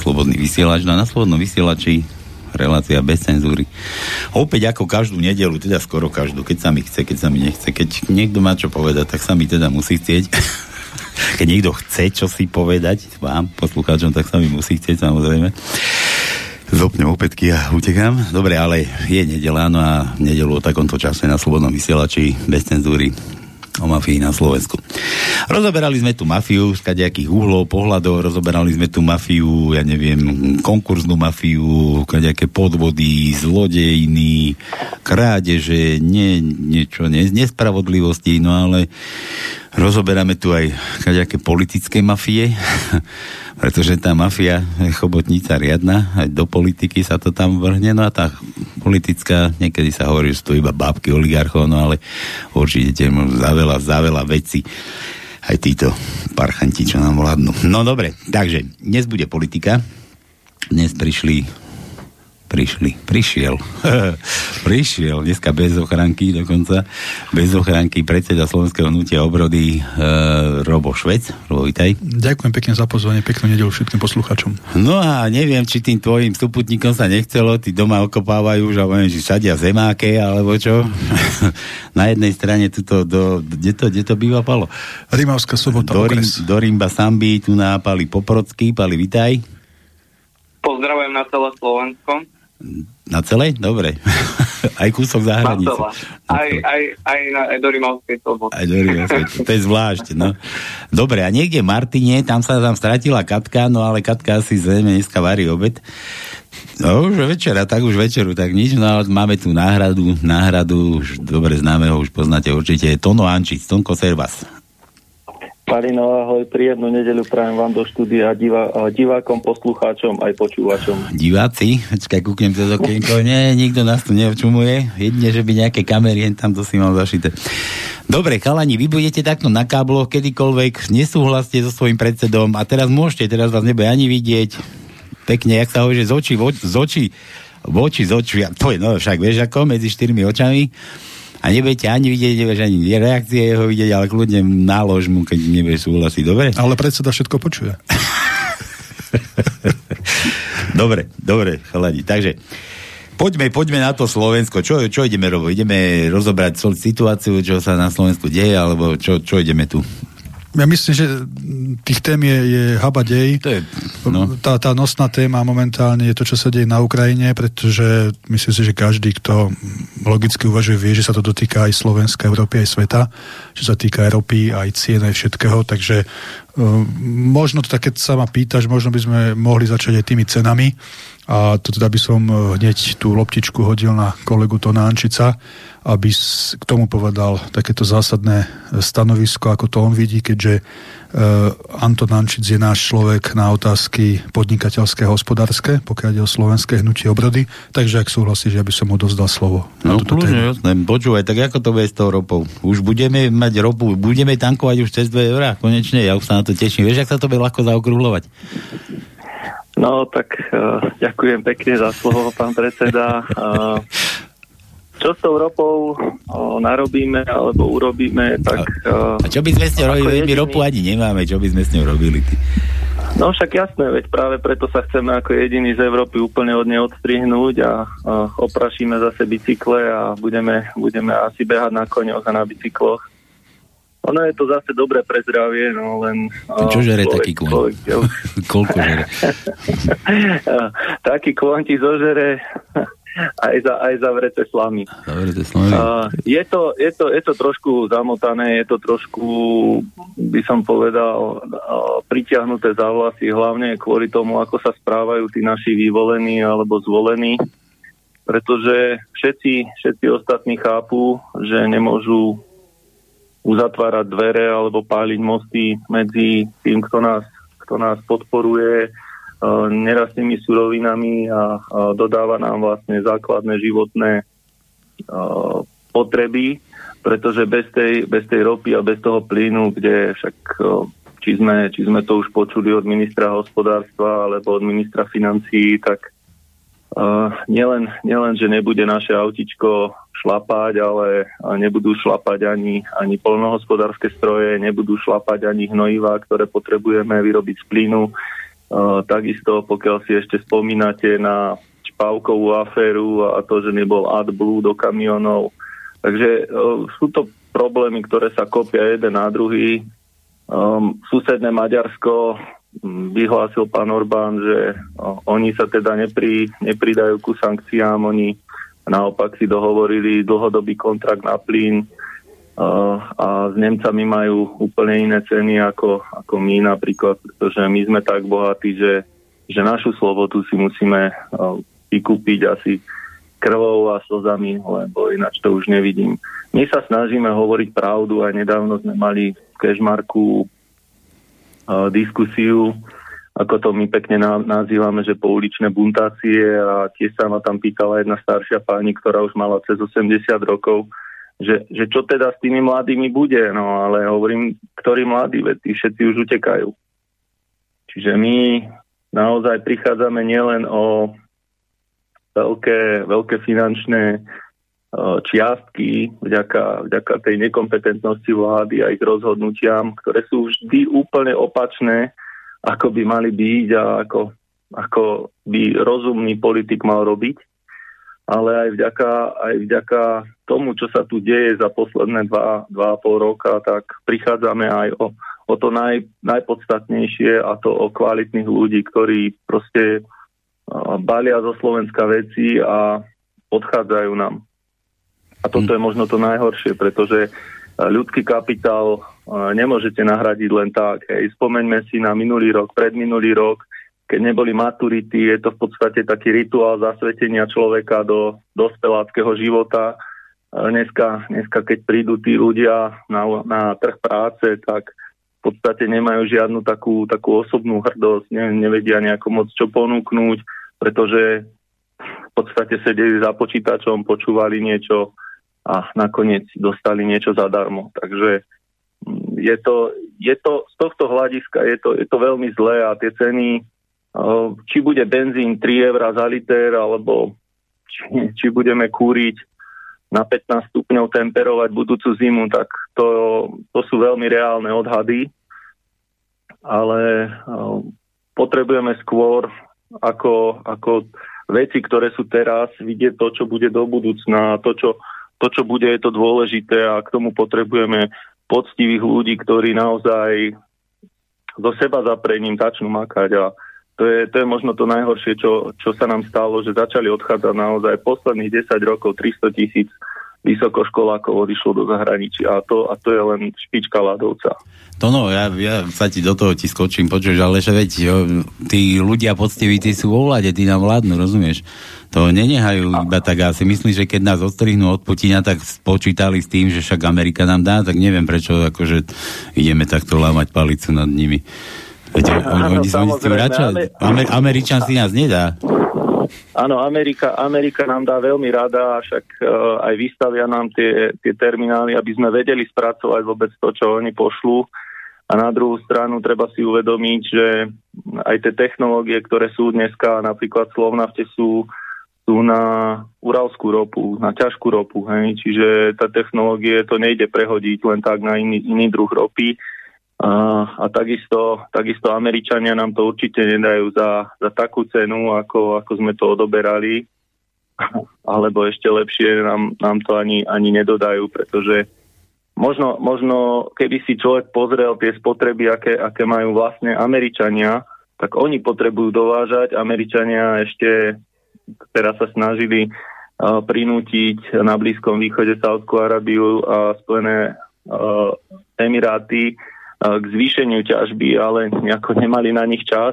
Slobodný vysielač. No na Slobodnom vysielači relácia bez cenzúry. Opäť ako každú nedelu, teda skoro každú, keď sa mi chce, keď sa mi nechce. Keď niekto má čo povedať, tak sa mi teda musí chcieť. keď niekto chce čo si povedať vám, poslucháčom, tak sa mi musí chcieť, samozrejme. Zopnem opätky a utekám. Dobre, ale je nedela, no a nedelu o takomto čase na Slobodnom vysielači bez cenzúry o mafii na Slovensku. Rozoberali sme tu mafiu z kadejakých uhlov, pohľadov, rozoberali sme tu mafiu, ja neviem, konkurznú mafiu, kadejaké podvody, zlodejiny, krádeže, nie, niečo, nie, nespravodlivosti, no ale rozoberáme tu aj kadejaké politické mafie, pretože tá mafia je chobotnica riadna, aj do politiky sa to tam vrhne, no a tá politická, niekedy sa hovorí, že to iba bábky oligarchov, no ale určite za veľa, za veľa veci aj títo parchanti, čo nám vládnu. No dobre, takže dnes bude politika. Dnes prišli prišli, prišiel, prišiel, dneska bez ochranky dokonca, bez ochranky predseda Slovenského hnutia obrody e, Robo Švec. Robo, vitaj. Ďakujem pekne za pozvanie, peknú nedelu všetkým poslucháčom. No a neviem, či tým tvojim súputníkom sa nechcelo, tí doma okopávajú, že neviem, či sadia zemáke, alebo čo. Na jednej strane tuto, do, kde to, kde to býva palo? Rimavská sobota, do, Rim, do Rimba Sambi, tu nápali Poprocký, pali, vitaj. Pozdravujem na celé Slovensko. Na celej? Dobre. aj kúsok za hranice. Aj, aj, aj, na, aj do Rimavskej soboty. Aj do Rimavskej, to je zvlášť, no. Dobre, a niekde Martine, tam sa tam stratila Katka, no ale Katka asi zrejme dneska varí obed. No už večera, tak už večeru, tak nič, no ale máme tu náhradu, náhradu, už dobre známeho, už poznáte určite, Tono Ančic, Tonko Servas. Marino, ahoj, príjemnú nedeľu prajem vám do štúdia divá, divákom, poslucháčom aj počúvačom. Diváci? Počkaj, kúknem cez okienko. Nie, nikto nás tu neočumuje. Jedine, že by nejaké kamery jen tam to si mal zašité. Dobre, chalani, vy budete takto na kábloch kedykoľvek, nesúhlaste so svojím predsedom a teraz môžete, teraz vás nebude ani vidieť. Pekne, jak sa hovorí, že z očí, z očí, v oči, z očí, to je, no však vieš ako, medzi štyrmi očami a nebudete ani vidieť, nebudeš ani reakcie jeho vidieť, ale kľudne nálož mu, keď nebudeš súhlasiť, dobre? Ale predseda všetko počuje. dobre, dobre, chalani. Takže poďme, poďme na to Slovensko. Čo, čo ideme robiť? Ideme rozobrať situáciu, čo sa na Slovensku deje, alebo čo, čo ideme tu ja myslím, že tých tém je, je habadej. To je, no. tá, tá nosná téma momentálne je to, čo sa deje na Ukrajine, pretože myslím si, že každý, kto logicky uvažuje, vie, že sa to dotýka aj Slovenska, Európy, aj sveta, čo sa týka Európy, aj cien, aj všetkého, takže uh, možno to tak, keď sa ma pýtaš, možno by sme mohli začať aj tými cenami a to teda by som uh, hneď tú loptičku hodil na kolegu Tonánčica, aby k tomu povedal takéto zásadné stanovisko, ako to on vidí, keďže uh, Anton Ančic je náš človek na otázky podnikateľské a hospodárske, pokiaľ ide o slovenské hnutie obrody. Takže ak súhlasí, že by som mu dozdal slovo. No jasné. Počúvaj, tak ako to bude s tou ropou? Už budeme mať ropu, budeme tankovať už cez 2 eurá, konečne, ja už sa na to teším. Vieš, ak sa to bude ľahko zaokrúhľovať? No, tak uh, ďakujem pekne za slovo, pán predseda. Uh, čo s tou ropou o, narobíme alebo urobíme, tak... A, a čo by sme s ňou robili? My ropu ani nemáme, čo by sme s ňou robili? Ty? No však jasné, veď práve preto sa chceme ako jediný z Európy úplne od nej odstrihnúť a, a oprašíme zase bicykle a budeme, budeme asi behať na koňoch a na bicykloch. Ono je to zase dobré pre zdravie, no len... Čo žere taký kôň? Koľko žere? taký kôň ti zožere aj za, aj za vrece slamy. Uh, je, to, je, to, je to trošku zamotané, je to trošku, by som povedal, uh, pritiahnuté za vlasy, hlavne kvôli tomu, ako sa správajú tí naši vyvolení alebo zvolení, pretože všetci, všetci ostatní chápu, že nemôžu uzatvárať dvere alebo páliť mosty medzi tým, kto nás, kto nás podporuje, Eh, nerastnými surovinami a, dodáva nám vlastne základné životné eh, potreby, pretože bez tej, bez tej ropy a bez toho plynu, kde však eh, či sme, či sme to už počuli od ministra hospodárstva alebo od ministra financií, tak uh, nielen, nielen, že nebude naše autičko šlapať, ale nebudú šlapať ani, ani polnohospodárske stroje, nebudú šlapať ani hnojivá, ktoré potrebujeme vyrobiť z plynu, takisto, pokiaľ si ešte spomínate na Čpavkovú aféru a to, že nebol AdBlue do kamionov. Takže uh, sú to problémy, ktoré sa kopia jeden na druhý. Um, susedné Maďarsko vyhlásil pán Orbán, že oni sa teda nepri, nepridajú ku sankciám, oni naopak si dohovorili dlhodobý kontrakt na plyn a s Nemcami majú úplne iné ceny ako, ako my napríklad, pretože my sme tak bohatí, že, že našu slobodu si musíme vykúpiť asi krvou a slzami, lebo ináč to už nevidím. My sa snažíme hovoriť pravdu a nedávno sme mali v Kešmarku diskusiu ako to my pekne nazývame, že pouličné buntácie a tiež sa ma tam pýtala jedna staršia pani, ktorá už mala cez 80 rokov, že, že čo teda s tými mladými bude, no ale hovorím, ktorí mladí, veď tí všetci už utekajú. Čiže my naozaj prichádzame nielen o veľké, veľké finančné čiastky vďaka, vďaka tej nekompetentnosti vlády a ich rozhodnutiam, ktoré sú vždy úplne opačné ako by mali byť a ako, ako by rozumný politik mal robiť. Ale aj vďaka, aj vďaka tomu, čo sa tu deje za posledné dva, dva a pol roka, tak prichádzame aj o, o to naj, najpodstatnejšie a to o kvalitných ľudí, ktorí proste balia zo Slovenska veci a odchádzajú nám. A toto je možno to najhoršie, pretože ľudský kapitál nemôžete nahradiť len tak. Hej. Spomeňme si na minulý rok, predminulý rok, keď neboli maturity, je to v podstate taký rituál zasvetenia človeka do dospeláckého života. Dneska, dneska, keď prídu tí ľudia na, na trh práce, tak v podstate nemajú žiadnu takú, takú osobnú hrdosť, ne, nevedia nejako moc čo ponúknuť, pretože v podstate sedeli za počítačom, počúvali niečo a nakoniec dostali niečo zadarmo. Takže je to, je to, z tohto hľadiska je to, je to veľmi zlé a tie ceny, či bude benzín 3 eur za liter, alebo či, či budeme kúriť na 15 stupňov temperovať budúcu zimu, tak to, to sú veľmi reálne odhady. Ale potrebujeme skôr ako, ako veci, ktoré sú teraz, vidieť to, čo bude do budúcna, to, čo, to, čo bude, je to dôležité a k tomu potrebujeme poctivých ľudí, ktorí naozaj do seba zaprením začnú makať a to je, to je možno to najhoršie, čo, čo sa nám stalo, že začali odchádzať naozaj posledných 10 rokov 300 tisíc vysokoškolákov odišlo do zahraničia a to, a to je len špička ľadovca. To no, ja, ja sa ti do toho ti skočím, počuješ, ale že veď, jo, tí ľudia poctiví, tí sú vo vláde, tí nám vládnu, rozumieš? To nenehajú iba tak, ja si myslím, že keď nás odstrihnú od Putina, tak spočítali s tým, že však Amerika nám dá, tak neviem prečo, akože ideme takto lámať palicu nad nimi. Veď, oni, oni, oni s tým radša, ale... Američan si nás nedá. Áno, Amerika, Amerika nám dá veľmi rada, však uh, aj vystavia nám tie, tie terminály, aby sme vedeli spracovať vôbec to, čo oni pošlú. A na druhú stranu treba si uvedomiť, že aj tie technológie, ktoré sú dneska, napríklad Slovnafte sú, sú na uralskú ropu, na ťažkú ropu. Hej? Čiže tá technológie to nejde prehodiť len tak na iný, iný druh ropy a, a takisto, takisto Američania nám to určite nedajú za, za takú cenu, ako, ako sme to odoberali. Alebo ešte lepšie nám, nám to ani, ani nedodajú, pretože možno, možno keby si človek pozrel tie spotreby, aké, aké majú vlastne Američania, tak oni potrebujú dovážať. Američania ešte teraz sa snažili uh, prinútiť na Blízkom východe Saudskú Arabiu a Spojené uh, Emiráty k zvýšeniu ťažby, ale nejako nemali na nich čas.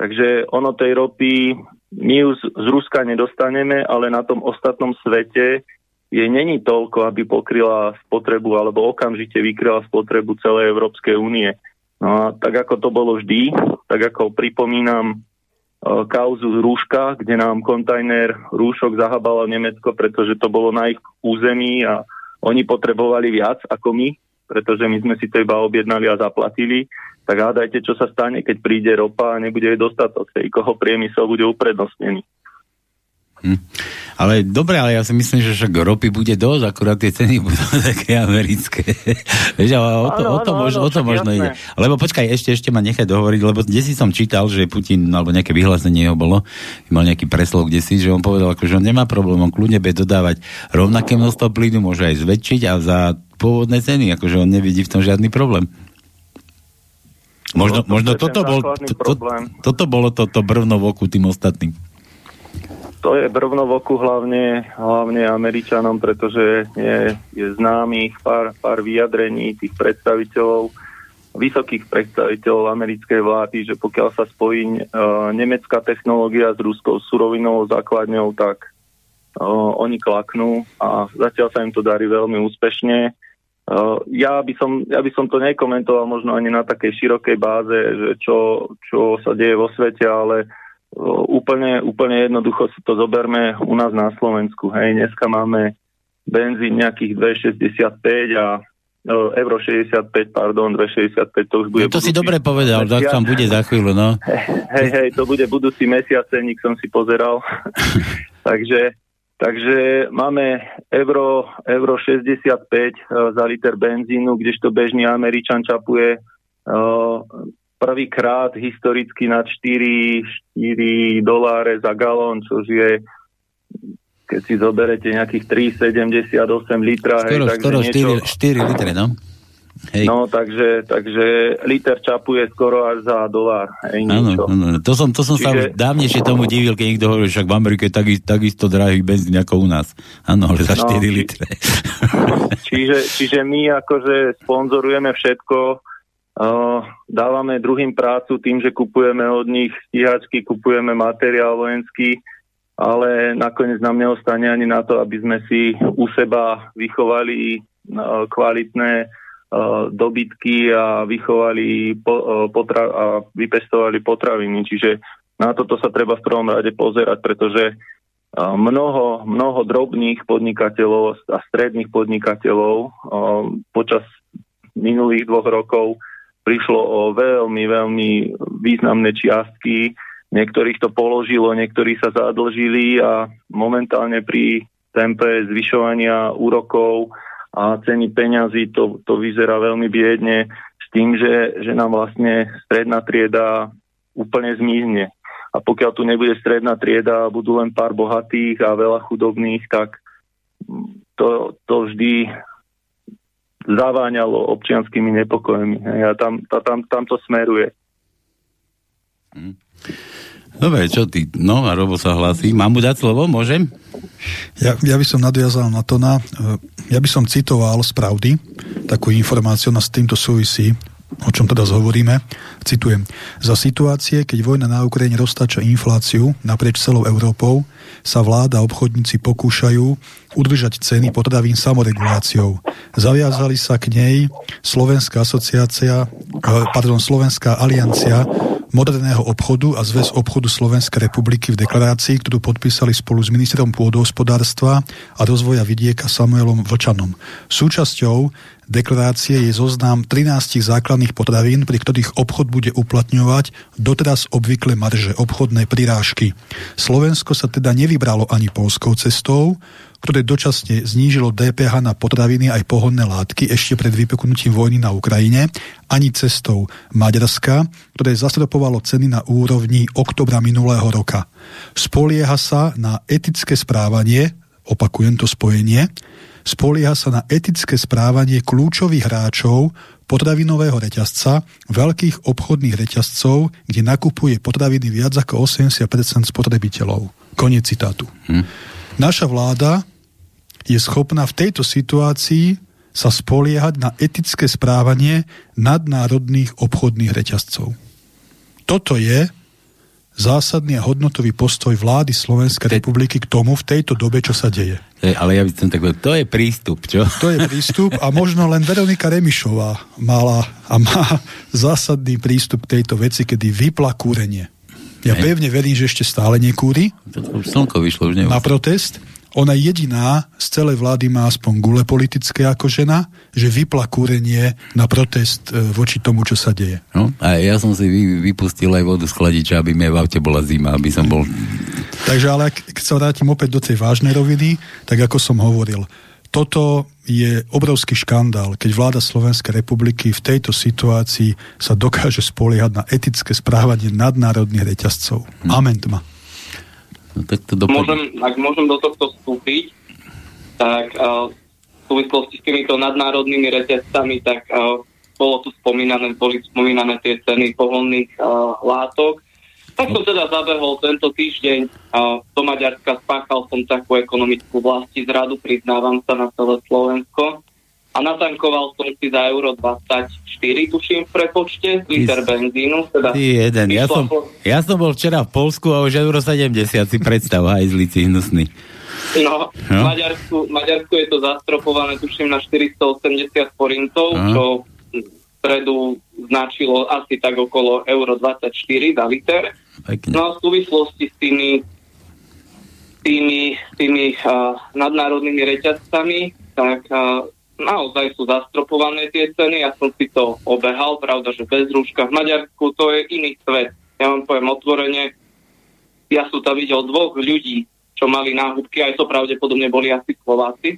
Takže ono tej ropy my ju z Ruska nedostaneme, ale na tom ostatnom svete jej není toľko, aby pokryla spotrebu alebo okamžite vykryla spotrebu celej Európskej únie. No a tak ako to bolo vždy, tak ako pripomínam kauzu z Rúška, kde nám kontajner rúšok zahabalo Nemecko, pretože to bolo na ich území a oni potrebovali viac ako my, pretože my sme si to iba objednali a zaplatili, tak hádajte, čo sa stane, keď príde ropa a nebude jej dostatok, koho priemysel bude uprednostnený. Hm. Ale dobre, ale ja si myslím, že však ropy bude dosť, akurát tie ceny budú také americké. Vieš, ale o to, áno, o to, áno, možno, áno, o to možno ide. Lebo počkaj, ešte, ešte ma nechaj dohovoriť, lebo kde si som čítal, že Putin, alebo nejaké vyhlásenie jeho bolo, mal nejaký preslov kde si, že on povedal, ako, že on nemá problém, on kľudne bude dodávať rovnaké množstvo plynu, môže aj zväčšiť a za pôvodné ceny, akože on nevidí v tom žiadny problém. Možno, no, možno toto, bol, to, to, toto bolo toto brvno v oku tým ostatným. To je brvno v oku hlavne, hlavne Američanom, pretože je, je známych pár, pár vyjadrení tých predstaviteľov, vysokých predstaviteľov americkej vlády, že pokiaľ sa spojí uh, nemecká technológia s ruskou surovinovou základňou, tak uh, oni klaknú a zatiaľ sa im to darí veľmi úspešne. Uh, ja, by som, ja by som to nekomentoval možno ani na takej širokej báze, že čo, čo sa deje vo svete, ale úplne, úplne jednoducho si to zoberme u nás na Slovensku. Hej, dneska máme benzín nejakých 2,65 a euro 65, pardon, 2,65, to už bude... No to si dobre povedal, tak tam bude za chvíľu, no. Hej, hej, to bude budúci mesiac, nik som si pozeral. takže, takže máme euro, euro 65 za liter benzínu, kdežto bežný Američan čapuje prvýkrát historicky na 4, 4 doláre za galón, čo je keď si zoberete nejakých 3,78 litra. Skoro, hej, skoro niečo... 4, 4 litre, no. Hej. No, takže, takže liter čapuje skoro až za dolár. Áno, áno, to som, to som Čiže... sa už dávnejšie tomu divil, keď niekto hovorí, však v Amerike je tak, takisto drahý benzín ako u nás. Áno, ale za no, 4 či... litre. čiže, čiže my akože sponzorujeme všetko, dávame druhým prácu tým, že kupujeme od nich stíhačky, kupujeme materiál vojenský, ale nakoniec nám neostane ani na to, aby sme si u seba vychovali kvalitné dobytky a vychovali potra- a vypestovali potraviny. Čiže na toto sa treba v prvom rade pozerať, pretože mnoho, mnoho drobných podnikateľov a stredných podnikateľov počas minulých dvoch rokov prišlo o veľmi, veľmi významné čiastky. Niektorých to položilo, niektorí sa zadlžili a momentálne pri tempe zvyšovania úrokov a ceny peňazí to, to vyzerá veľmi biedne s tým, že, že nám vlastne stredná trieda úplne zmizne. A pokiaľ tu nebude stredná trieda a budú len pár bohatých a veľa chudobných, tak to, to vždy zaváňalo občianskými nepokojmi. A tam, tam, tam to smeruje. Hm. Dobre, čo ty? No a Robo sa hlasí. Mám mu dať slovo? Môžem? Ja, ja by som nadviazal na to na... Ja by som citoval z pravdy takú informáciu, na s týmto súvisí o čom teda hovoríme. Citujem. Za situácie, keď vojna na Ukrajine roztáča infláciu naprieč celou Európou, sa vláda a obchodníci pokúšajú udržať ceny potravín samoreguláciou. Zaviazali sa k nej Slovenská asociácia, eh, pardon, Slovenská aliancia moderného obchodu a zväz obchodu Slovenskej republiky v deklarácii, ktorú podpísali spolu s ministrom pôdohospodárstva a rozvoja vidieka Samuelom Vlčanom. Súčasťou deklarácie je zoznam 13 základných potravín, pri ktorých obchod bude uplatňovať doteraz obvykle marže, obchodné prirážky. Slovensko sa teda nevybralo ani polskou cestou, ktoré dočasne znížilo DPH na potraviny aj pohodné látky ešte pred vypeknutím vojny na Ukrajine, ani cestou Maďarska, ktoré zastropovalo ceny na úrovni oktobra minulého roka. Spolieha sa na etické správanie, opakujem to spojenie, spolieha sa na etické správanie kľúčových hráčov potravinového reťazca, veľkých obchodných reťazcov, kde nakupuje potraviny viac ako 80% spotrebiteľov. Koniec citátu. Hm. Naša vláda je schopná v tejto situácii sa spoliehať na etické správanie nadnárodných obchodných reťazcov. Toto je zásadný a hodnotový postoj vlády Slovenskej republiky k tomu v tejto dobe, čo sa deje. Ale ja by som tak povedal, to je prístup, čo? To je prístup a možno len Veronika Remišová mala a má zásadný prístup k tejto veci, kedy vypla kúrenie. Ja pevne verím, že ešte stále nekúri. Slnko vyšlo už Na protest ona jediná z celej vlády má aspoň gule politické ako žena, že vypla kúrenie na protest e, voči tomu, čo sa deje. No, a ja som si vy, vypustil aj vodu z chladiča, aby mi v aute bola zima, aby som bol... Takže ale keď sa vrátim opäť do tej vážnej roviny, tak ako som hovoril, toto je obrovský škandál, keď vláda Slovenskej republiky v tejto situácii sa dokáže spoliehať na etické správanie nadnárodných reťazcov. Hm. Amen tma. No, tak to môžem, ak môžem do tohto vstúpiť, tak uh, v súvislosti s týmito nadnárodnými reťazcami, tak uh, bolo tu spomínané, boli spomínané tie ceny poholných uh, látok. Tak som teda zabehol tento týždeň uh, do Maďarska, spáchal som takú ekonomickú vlasti zradu, priznávam sa na celé Slovensko. A natankoval som si za euro 24, tuším v prepočte, liter benzínu. Teda Ty jeden, ja som, po... ja som bol včera v Polsku a už euro 70 si predstav, aj zlici hnusný. No, no. V Maďarsku, Maďarsku je to zastropované, tuším, na 480 forintov, no. čo stredu značilo asi tak okolo euro 24 za liter. Pekne. No a v súvislosti s tými, tými, tými uh, nadnárodnými reťazcami, tak uh, naozaj sú zastropované tie ceny. Ja som si to obehal, pravda, že bez rúška. V Maďarsku to je iný svet. Ja vám poviem otvorene, ja som tam videl dvoch ľudí, čo mali náhubky, aj to pravdepodobne boli asi Slováci,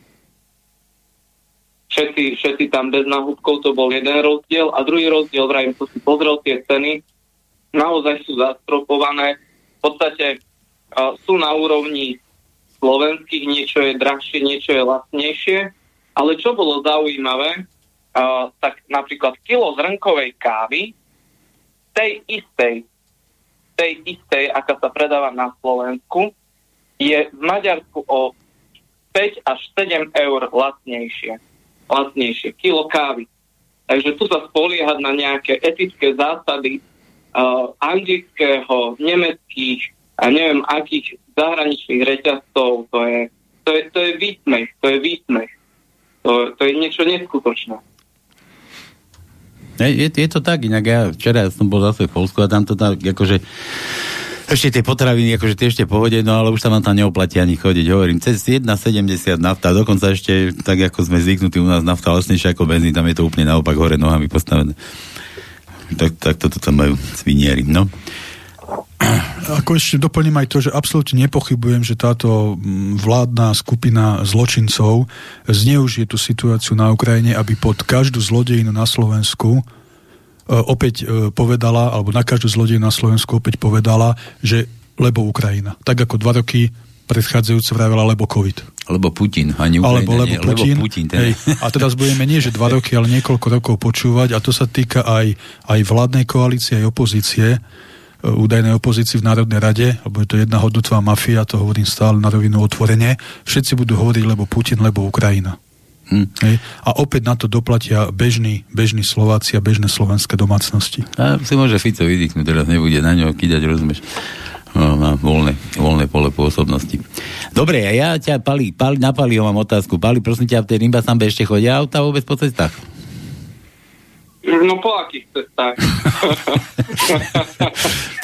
všetci, všetci tam bez náhubkov, to bol jeden rozdiel. A druhý rozdiel, vrajím, som si pozrel tie ceny, naozaj sú zastropované. V podstate uh, sú na úrovni slovenských, niečo je drahšie, niečo je lacnejšie. Ale čo bolo zaujímavé, uh, tak napríklad kilo zrnkovej kávy, tej istej, tej istej, aká sa predáva na Slovensku, je v Maďarsku o 5 až 7 eur lacnejšie lacnejšie. Kilo kávy. Takže tu sa spoliehať na nejaké etické zásady uh, anglického, nemeckých a neviem akých zahraničných reťazcov, to je, to je, to je výsmech, to je výsmech. To, to je niečo neskutočné. Je, je, to tak, inak ja včera som bol zase v Polsku a tam to tak, akože ešte tie potraviny, akože tie ešte pohode, no ale už sa vám tam neoplatí ani chodiť. Hovorím, cez 1,70 nafta, dokonca ešte tak, ako sme zvyknutí u nás nafta lesnejšia ako benzín, tam je to úplne naopak hore nohami postavené. Tak, tak toto tam majú svinieri, no. Ako ešte doplním aj to, že absolútne nepochybujem, že táto mm, vládna skupina zločincov zneužije tú situáciu na Ukrajine, aby pod každú zlodejinu na Slovensku E, opäť e, povedala, alebo na každú zlodej na Slovensku opäť povedala, že lebo Ukrajina. Tak ako dva roky predchádzajúce vravela lebo COVID. Lebo Putin, ani Ukrajina, alebo lebo nie, Putin. Lebo Putin hej, a teraz budeme nie, že dva roky, ale niekoľko rokov počúvať a to sa týka aj, aj vládnej koalície, aj opozície, údajnej opozícii v Národnej rade, lebo je to jedna hodnotová mafia, to hovorím stále na rovinu otvorene. Všetci budú hovoriť, lebo Putin, lebo Ukrajina. Hm. A opäť na to doplatia bežní, bežní Slováci a bežné slovenské domácnosti. A si môže Fico vydýchnuť, teraz nebude na ňo kýdať, rozumieš? No, má voľné, voľné pole pôsobnosti. Dobre, a ja ťa, Pali, Pali, na Paliho mám otázku. Pali, prosím ťa, v tej Rimba Sambe ešte chodia auta vôbec po cestách? No po akých cestách?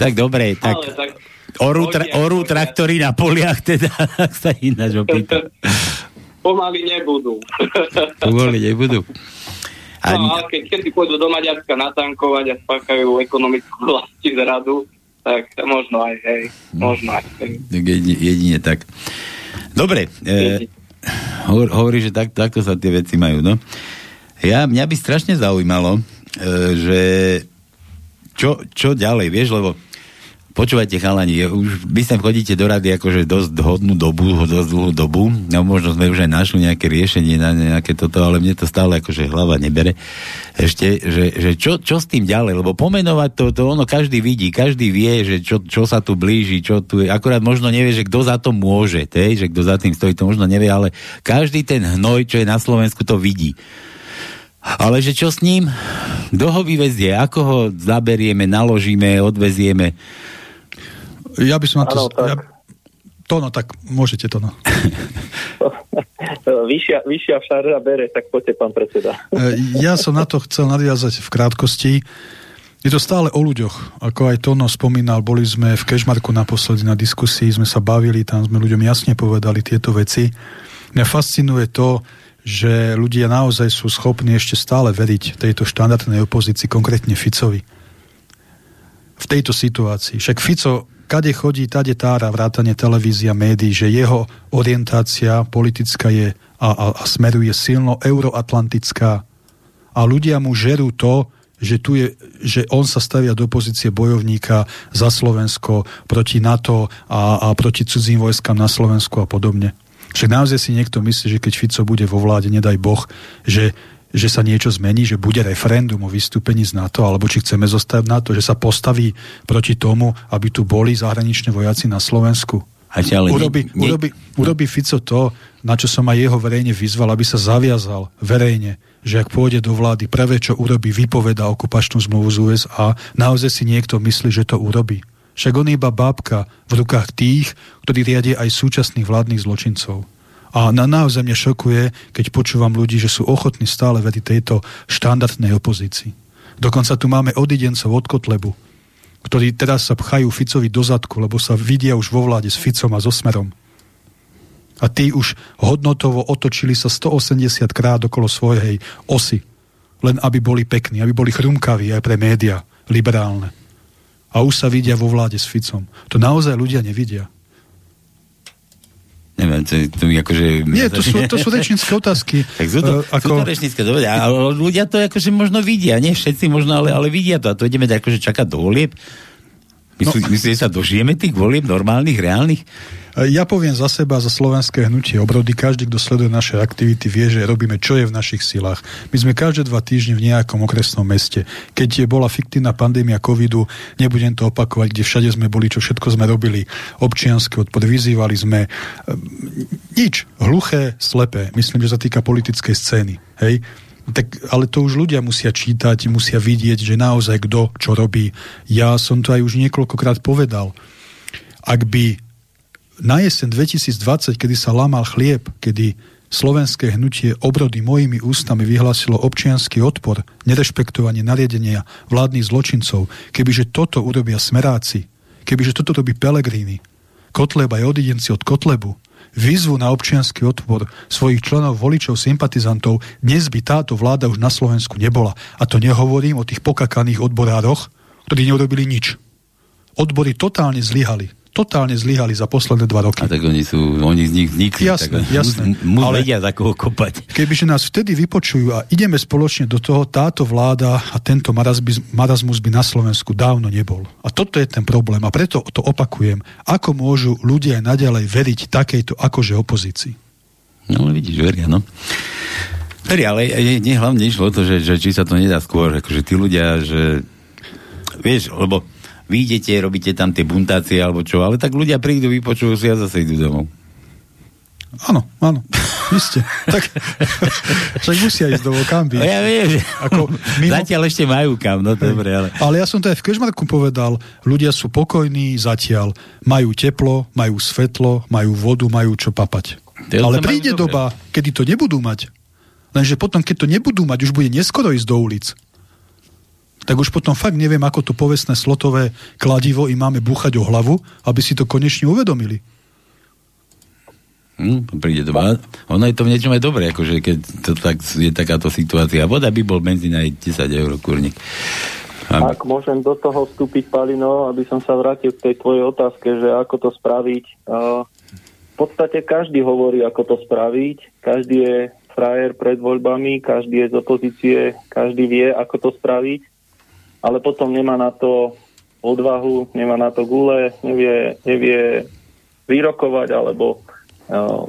tak dobre, tak... Ale, tak orú, tra, orú traktory na poliach, teda sa ináč opýtam. pomaly nebudú. pomaly nebudú. A... No, ale keď, keď si pôjdu do Maďarska natankovať a spákajú ekonomickú vlasti zradu, tak možno aj, hej, možno aj. Hej. Jedine, jedine tak. Dobre, e, hovor, hovorí, že tak, takto sa tie veci majú, no. Ja, mňa by strašne zaujímalo, e, že čo, čo ďalej, vieš, lebo Počúvajte, chalani, už vy sem chodíte do rady akože dosť hodnú dobu, dosť dlhú dobu, no možno sme už aj našli nejaké riešenie na nejaké toto, ale mne to stále akože hlava nebere. Ešte, že, že čo, čo s tým ďalej, lebo pomenovať to, to ono každý vidí, každý vie, že čo, čo sa tu blíži, čo tu je, akurát možno nevie, že kto za to môže, tej, že kto za tým stojí, to možno nevie, ale každý ten hnoj, čo je na Slovensku, to vidí. Ale že čo s ním? Kto ho vyvezie? Ako ho zaberieme, naložíme, odvezieme? Ja by som na to... Ano, tak. Ja, to no, tak môžete to no. vyššia, vyššia šarra bere, tak poďte, pán predseda. E, ja som na to chcel nadviazať v krátkosti. Je to stále o ľuďoch. Ako aj Tono spomínal, boli sme v Kešmarku naposledy na diskusii, sme sa bavili, tam sme ľuďom jasne povedali tieto veci. Mňa fascinuje to, že ľudia naozaj sú schopní ešte stále veriť tejto štandardnej opozícii, konkrétne Ficovi. V tejto situácii. Však Fico kade chodí, tade tára, vrátane televízia, médií, že jeho orientácia politická je a, a, a smeruje silno euroatlantická a ľudia mu žerú to, že, tu je, že on sa stavia do pozície bojovníka za Slovensko proti NATO a, a proti cudzím vojskám na Slovensku a podobne. Však naozaj si niekto myslí, že keď Fico bude vo vláde, nedaj Boh, že že sa niečo zmení, že bude referendum o vystúpení z NATO, alebo či chceme zostať na to, že sa postaví proti tomu, aby tu boli zahraniční vojaci na Slovensku. Ale urobi, ne, ne... urobi, urobi Fico to, na čo som aj jeho verejne vyzval, aby sa zaviazal verejne, že ak pôjde do vlády, prvé, čo urobí, vypoveda okupačnú zmluvu z USA, naozaj si niekto myslí, že to urobí. Však on je iba bábka v rukách tých, ktorí riadia aj súčasných vládnych zločincov. A na, naozaj mňa šokuje, keď počúvam ľudí, že sú ochotní stále veriť tejto štandardnej opozícii. Dokonca tu máme odidencov od Kotlebu, ktorí teraz sa pchajú Ficovi do zadku, lebo sa vidia už vo vláde s Ficom a so Smerom. A tí už hodnotovo otočili sa 180 krát okolo svojej osy. Len aby boli pekní, aby boli chrumkaví aj pre média, liberálne. A už sa vidia vo vláde s Ficom. To naozaj ľudia nevidia. Neviem, to, to akože... Nie, to sú, to sú rečnícke otázky. tak sú to, uh, ako... sú to rečnícke, dobre, ale ľudia to akože možno vidia, nie všetci možno, ale, ale vidia to. A to ideme akože čakať do volieb. Myslí, no. Myslíte, sa dožijeme tých volieb normálnych, reálnych? Ja poviem za seba, za slovenské hnutie obrody. Každý, kto sleduje naše aktivity, vie, že robíme, čo je v našich silách. My sme každé dva týždne v nejakom okresnom meste. Keď bola fiktívna pandémia covidu, nebudem to opakovať, kde všade sme boli, čo všetko sme robili. Občiansky odpor, vyzývali sme. Nič. Hluché, slepé. Myslím, že sa týka politickej scény. Hej? Tak, ale to už ľudia musia čítať, musia vidieť, že naozaj kto čo robí. Ja som to aj už niekoľkokrát povedal. Ak by na jeseň 2020, kedy sa lamal chlieb, kedy slovenské hnutie obrody mojimi ústami vyhlásilo občianský odpor, nerešpektovanie nariadenia vládnych zločincov, kebyže toto urobia smeráci, kebyže toto robí Pelegrini, Kotleba aj odidenci od Kotlebu, výzvu na občianský odpor svojich členov, voličov, sympatizantov, dnes by táto vláda už na Slovensku nebola. A to nehovorím o tých pokakaných odborároch, ktorí neurobili nič. Odbory totálne zlyhali totálne zlyhali za posledné dva roky. A tak oni sú, oni z nich vznikli. Jasné, tak, jasné. Mu, mu ale vedia za koho kopať. Kebyže nás vtedy vypočujú a ideme spoločne do toho, táto vláda a tento marazmus by na Slovensku dávno nebol. A toto je ten problém. A preto to opakujem. Ako môžu ľudia naďalej veriť takejto akože opozícii? No vidíš, veria, no. Veria, ale nie hlavne išlo o to, že, že či sa to nedá skôr, akože tí ľudia, že vieš, lebo vy idete, robíte tam tie buntácie alebo čo, ale tak ľudia prídu, vypočujú si a zase idú domov. Áno, áno, iste. tak však musia ísť domov, kam by. Ja viem, že Ako mimo... zatiaľ ešte majú kam, no dobre, ale... Ale ja som to aj v Kežmarku povedal, ľudia sú pokojní zatiaľ, majú teplo, majú svetlo, majú vodu, majú čo papať. ale príde doba, kedy to nebudú mať. Lenže potom, keď to nebudú mať, už bude neskoro ísť do ulic tak už potom fakt neviem, ako to povestné slotové kladivo im máme búchať o hlavu, aby si to konečne uvedomili. Hm, príde dva. Ono je to v niečom aj dobré, akože keď to tak, je takáto situácia. Voda by bol benzín aj 10 eur kurník. A... Ak môžem do toho vstúpiť, Palino, aby som sa vrátil k tej tvojej otázke, že ako to spraviť. v podstate každý hovorí, ako to spraviť. Každý je frajer pred voľbami, každý je z opozície, každý vie, ako to spraviť ale potom nemá na to odvahu, nemá na to gule, nevie, nevie vyrokovať alebo uh,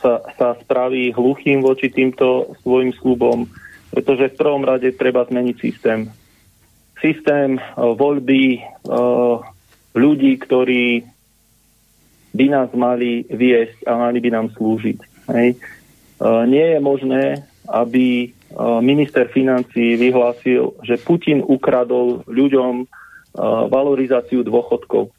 sa, sa spraví hluchým voči týmto svojim slubom, pretože v prvom rade treba zmeniť systém. Systém uh, voľby uh, ľudí, ktorí by nás mali viesť a mali by nám slúžiť. Hej. Uh, nie je možné, aby minister financí vyhlásil, že Putin ukradol ľuďom valorizáciu dôchodkov.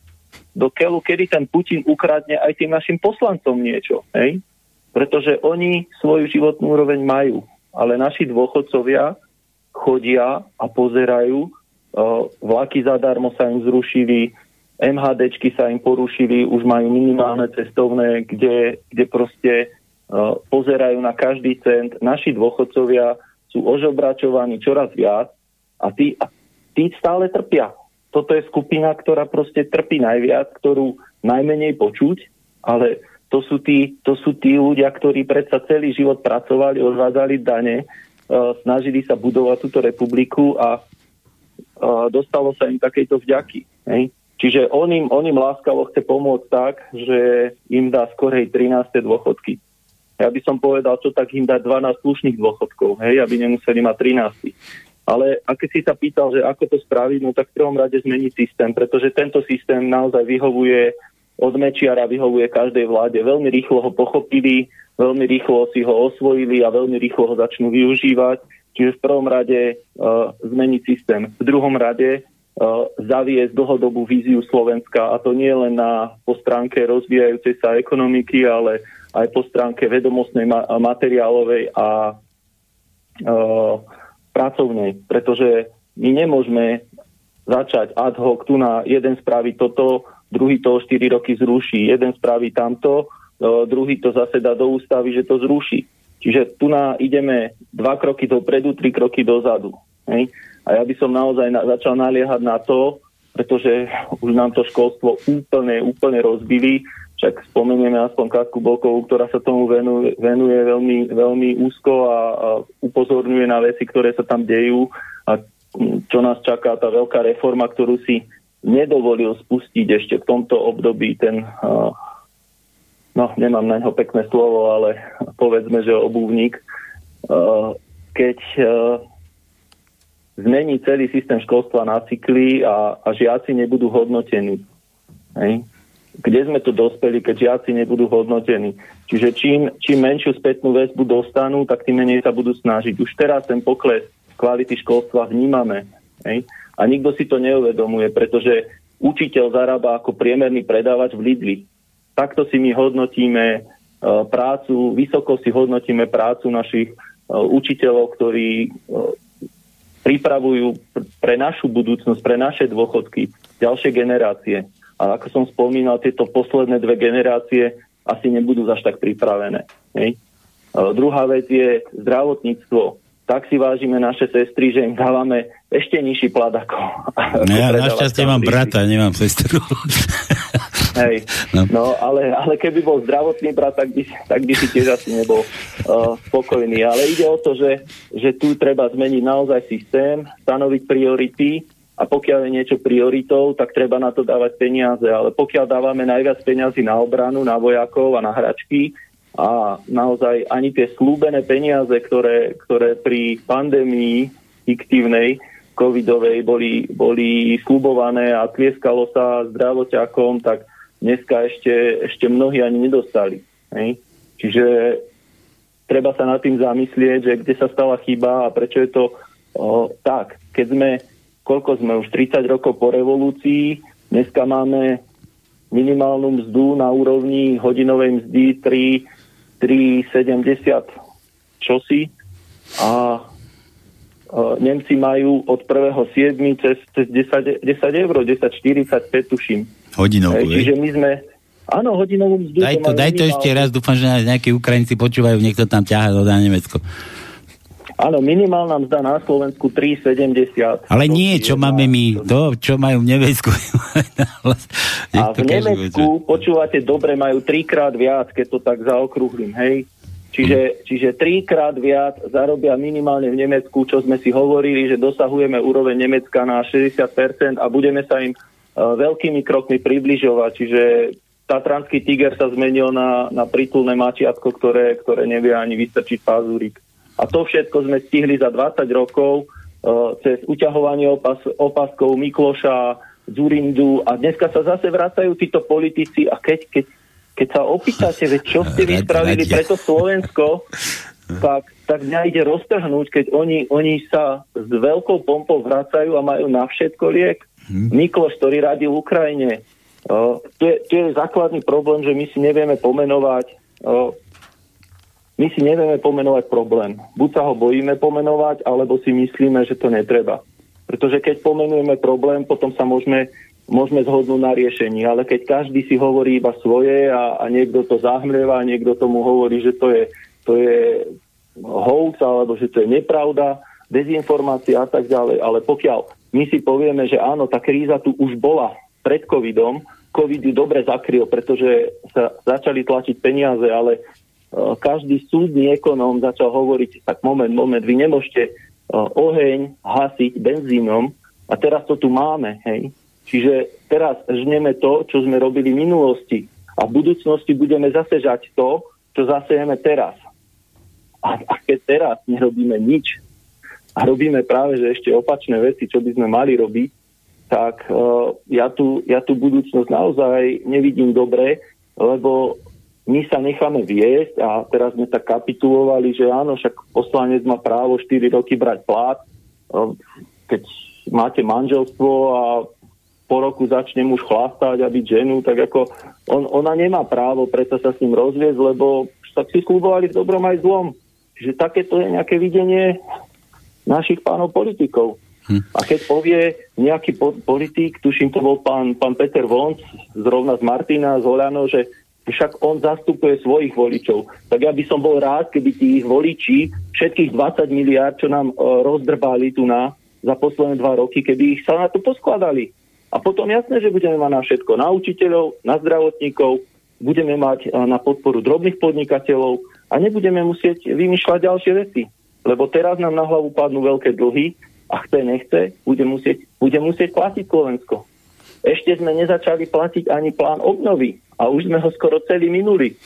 Do keľu, kedy ten Putin ukradne aj tým našim poslancom niečo, hej? Pretože oni svoju životnú úroveň majú, ale naši dôchodcovia chodia a pozerajú, vlaky zadarmo sa im zrušili, MHDčky sa im porušili, už majú minimálne cestovné, kde, kde proste pozerajú na každý cent. Naši dôchodcovia sú ožobračovaní čoraz viac a tí, tí stále trpia. toto je skupina, ktorá proste trpí najviac, ktorú najmenej počuť, ale to sú tí, to sú tí ľudia, ktorí predsa celý život pracovali, odvádzali dane, uh, snažili sa budovať túto republiku a uh, dostalo sa im takejto vďaky. Hej? Čiže on im, on im láskavo chce pomôcť tak, že im dá skorej 13. dôchodky. Ja by som povedal, čo tak im dá 12 slušných dôchodkov, hej, aby nemuseli mať 13. Ale a keď si sa pýtal, že ako to spraviť, no tak v prvom rade zmeniť systém, pretože tento systém naozaj vyhovuje od Mečiara, vyhovuje každej vláde. Veľmi rýchlo ho pochopili, veľmi rýchlo si ho osvojili a veľmi rýchlo ho začnú využívať. Čiže v prvom rade uh, zmeniť systém. V druhom rade Eh, zaviesť dlhodobú víziu Slovenska a to nie len na, po stránke rozvíjajúcej sa ekonomiky, ale aj po stránke vedomostnej, ma, materiálovej a e, pracovnej, pretože my nemôžeme začať ad hoc tu na jeden spraví toto, druhý to o 4 roky zruší, jeden spraví tamto, e, druhý to zase dá do ústavy, že to zruší. Čiže tu na ideme dva kroky dopredu, tri kroky dozadu. Hej? A ja by som naozaj na, začal naliehať na to, pretože už nám to školstvo úplne, úplne rozbili. Však spomenieme aspoň Katku Bolkovú, ktorá sa tomu venuje, venuje veľmi, veľmi úzko a, a upozorňuje na veci, ktoré sa tam dejú a čo nás čaká tá veľká reforma, ktorú si nedovolil spustiť ešte v tomto období ten, uh, no nemám na ňo pekné slovo, ale povedzme, že obuvník, uh, keď uh, zmení celý systém školstva na cykly a, a žiaci nebudú hodnotení. Hej. Kde sme tu dospeli, keď žiaci nebudú hodnotení? Čiže čím, čím menšiu spätnú väzbu dostanú, tak tým menej sa budú snažiť. Už teraz ten pokles kvality školstva vnímame. Hej. A nikto si to neuvedomuje, pretože učiteľ zarába ako priemerný predávač v Lidli. Takto si my hodnotíme e, prácu, vysoko si hodnotíme prácu našich e, učiteľov, ktorí e, pripravujú pre našu budúcnosť, pre naše dôchodky, ďalšie generácie. A ako som spomínal, tieto posledné dve generácie asi nebudú až tak pripravené. Hej. Druhá vec je zdravotníctvo. Tak si vážime naše sestry, že im dávame ešte nižší plat ako... No ja našťastie mám brata, nemám sestru. Hej. No, no ale, ale keby bol zdravotný brat, tak by, tak by si tiež asi nebol uh, spokojný. Ale ide o to, že, že tu treba zmeniť naozaj systém, stanoviť priority a pokiaľ je niečo prioritou, tak treba na to dávať peniaze. Ale pokiaľ dávame najviac peniazy na obranu, na vojakov a na hračky, a naozaj ani tie slúbené peniaze, ktoré, ktoré pri pandémii fiktívnej covidovej boli, boli slubované a tlieskalo sa zdravoťakom, tak dneska ešte, ešte mnohí ani nedostali. Hej? Čiže treba sa nad tým zamyslieť, že kde sa stala chyba a prečo je to o, tak. Keď sme, koľko sme už 30 rokov po revolúcii, dneska máme minimálnu mzdu na úrovni hodinovej mzdy 3, 3,70 čosi a Nemci majú od 1.7. cez, cez 10, 10 eur, 10,45 tuším. Hodinovú, e, Čiže my sme, Áno, hodinovú mzdu. Daj to, daj to ešte raz, dúfam, že nás nejakí Ukrajinci počúvajú, niekto tam ťaha do Nemecko. Áno, minimálna mzda na Slovensku 3,70. Ale nie, čo máme my, to, čo majú v Nemecku. A v Nemecku, počúvate, dobre, majú trikrát viac, keď to tak zaokrúhlim, hej. Čiže, čiže trikrát viac zarobia minimálne v Nemecku, čo sme si hovorili, že dosahujeme úroveň Nemecka na 60% a budeme sa im uh, veľkými krokmi približovať. Čiže Tatranský tiger sa zmenil na, na pritulné mačiatko, ktoré, ktoré nevie ani vystrčiť pazúrik. A to všetko sme stihli za 20 rokov uh, cez uťahovanie opas, opaskov Mikloša, Zurindu a dneska sa zase vracajú títo politici a keď, keď keď sa opýtate, veď čo ste vy spravili pre to Slovensko, tak, tak mňa ide roztrhnúť, keď oni, oni sa s veľkou pompou vracajú a majú na všetko liek. Hmm. Mikloš, ktorý radil Ukrajine. Uh, to, je, to je základný problém, že my si nevieme pomenovať uh, my si nevieme pomenovať problém. Buď sa ho bojíme pomenovať, alebo si myslíme, že to netreba. Pretože keď pomenujeme problém, potom sa môžeme môžeme zhodnúť na riešení, ale keď každý si hovorí iba svoje a, a niekto to zahmlieva niekto tomu hovorí, že to je, to je hoax alebo že to je nepravda, dezinformácia a tak ďalej, ale pokiaľ my si povieme, že áno, tá kríza tu už bola pred covidom, covid ju dobre zakryl, pretože sa začali tlačiť peniaze, ale každý súdny ekonóm začal hovoriť, tak moment, moment, vy nemôžete uh, oheň hasiť benzínom a teraz to tu máme, hej. Čiže teraz žneme to, čo sme robili v minulosti a v budúcnosti budeme zase žať to, čo zasejeme teraz. A, a keď teraz nerobíme nič a robíme práve že ešte opačné veci, čo by sme mali robiť, tak uh, ja, tu, ja tu budúcnosť naozaj nevidím dobre, lebo my sa necháme viesť a teraz sme tak kapitulovali, že áno, však poslanec má právo 4 roky brať plát, uh, keď máte manželstvo a po roku začne muž chlastať a byť ženu, tak ako on, ona nemá právo preto sa s ním rozviesť, lebo tak si slúbovali v dobrom aj zlom. Čiže takéto je nejaké videnie našich pánov politikov. Hm. A keď povie nejaký po- politik, tuším to bol pán, pán Peter Vonc, zrovna z Martina, z Hoľano, že však on zastupuje svojich voličov. Tak ja by som bol rád, keby tých voličí, všetkých 20 miliard, čo nám e, rozdrbali tu na, za posledné dva roky, keby ich sa na to poskladali. A potom jasné, že budeme mať na všetko, na učiteľov, na zdravotníkov, budeme mať eh, na podporu drobných podnikateľov a nebudeme musieť vymýšľať ďalšie veci. Lebo teraz nám na hlavu padnú veľké dlhy a chce, nechce, bude musieť, bude musieť platiť Slovensko. Ešte sme nezačali platiť ani plán obnovy a už sme ho skoro celý minuli.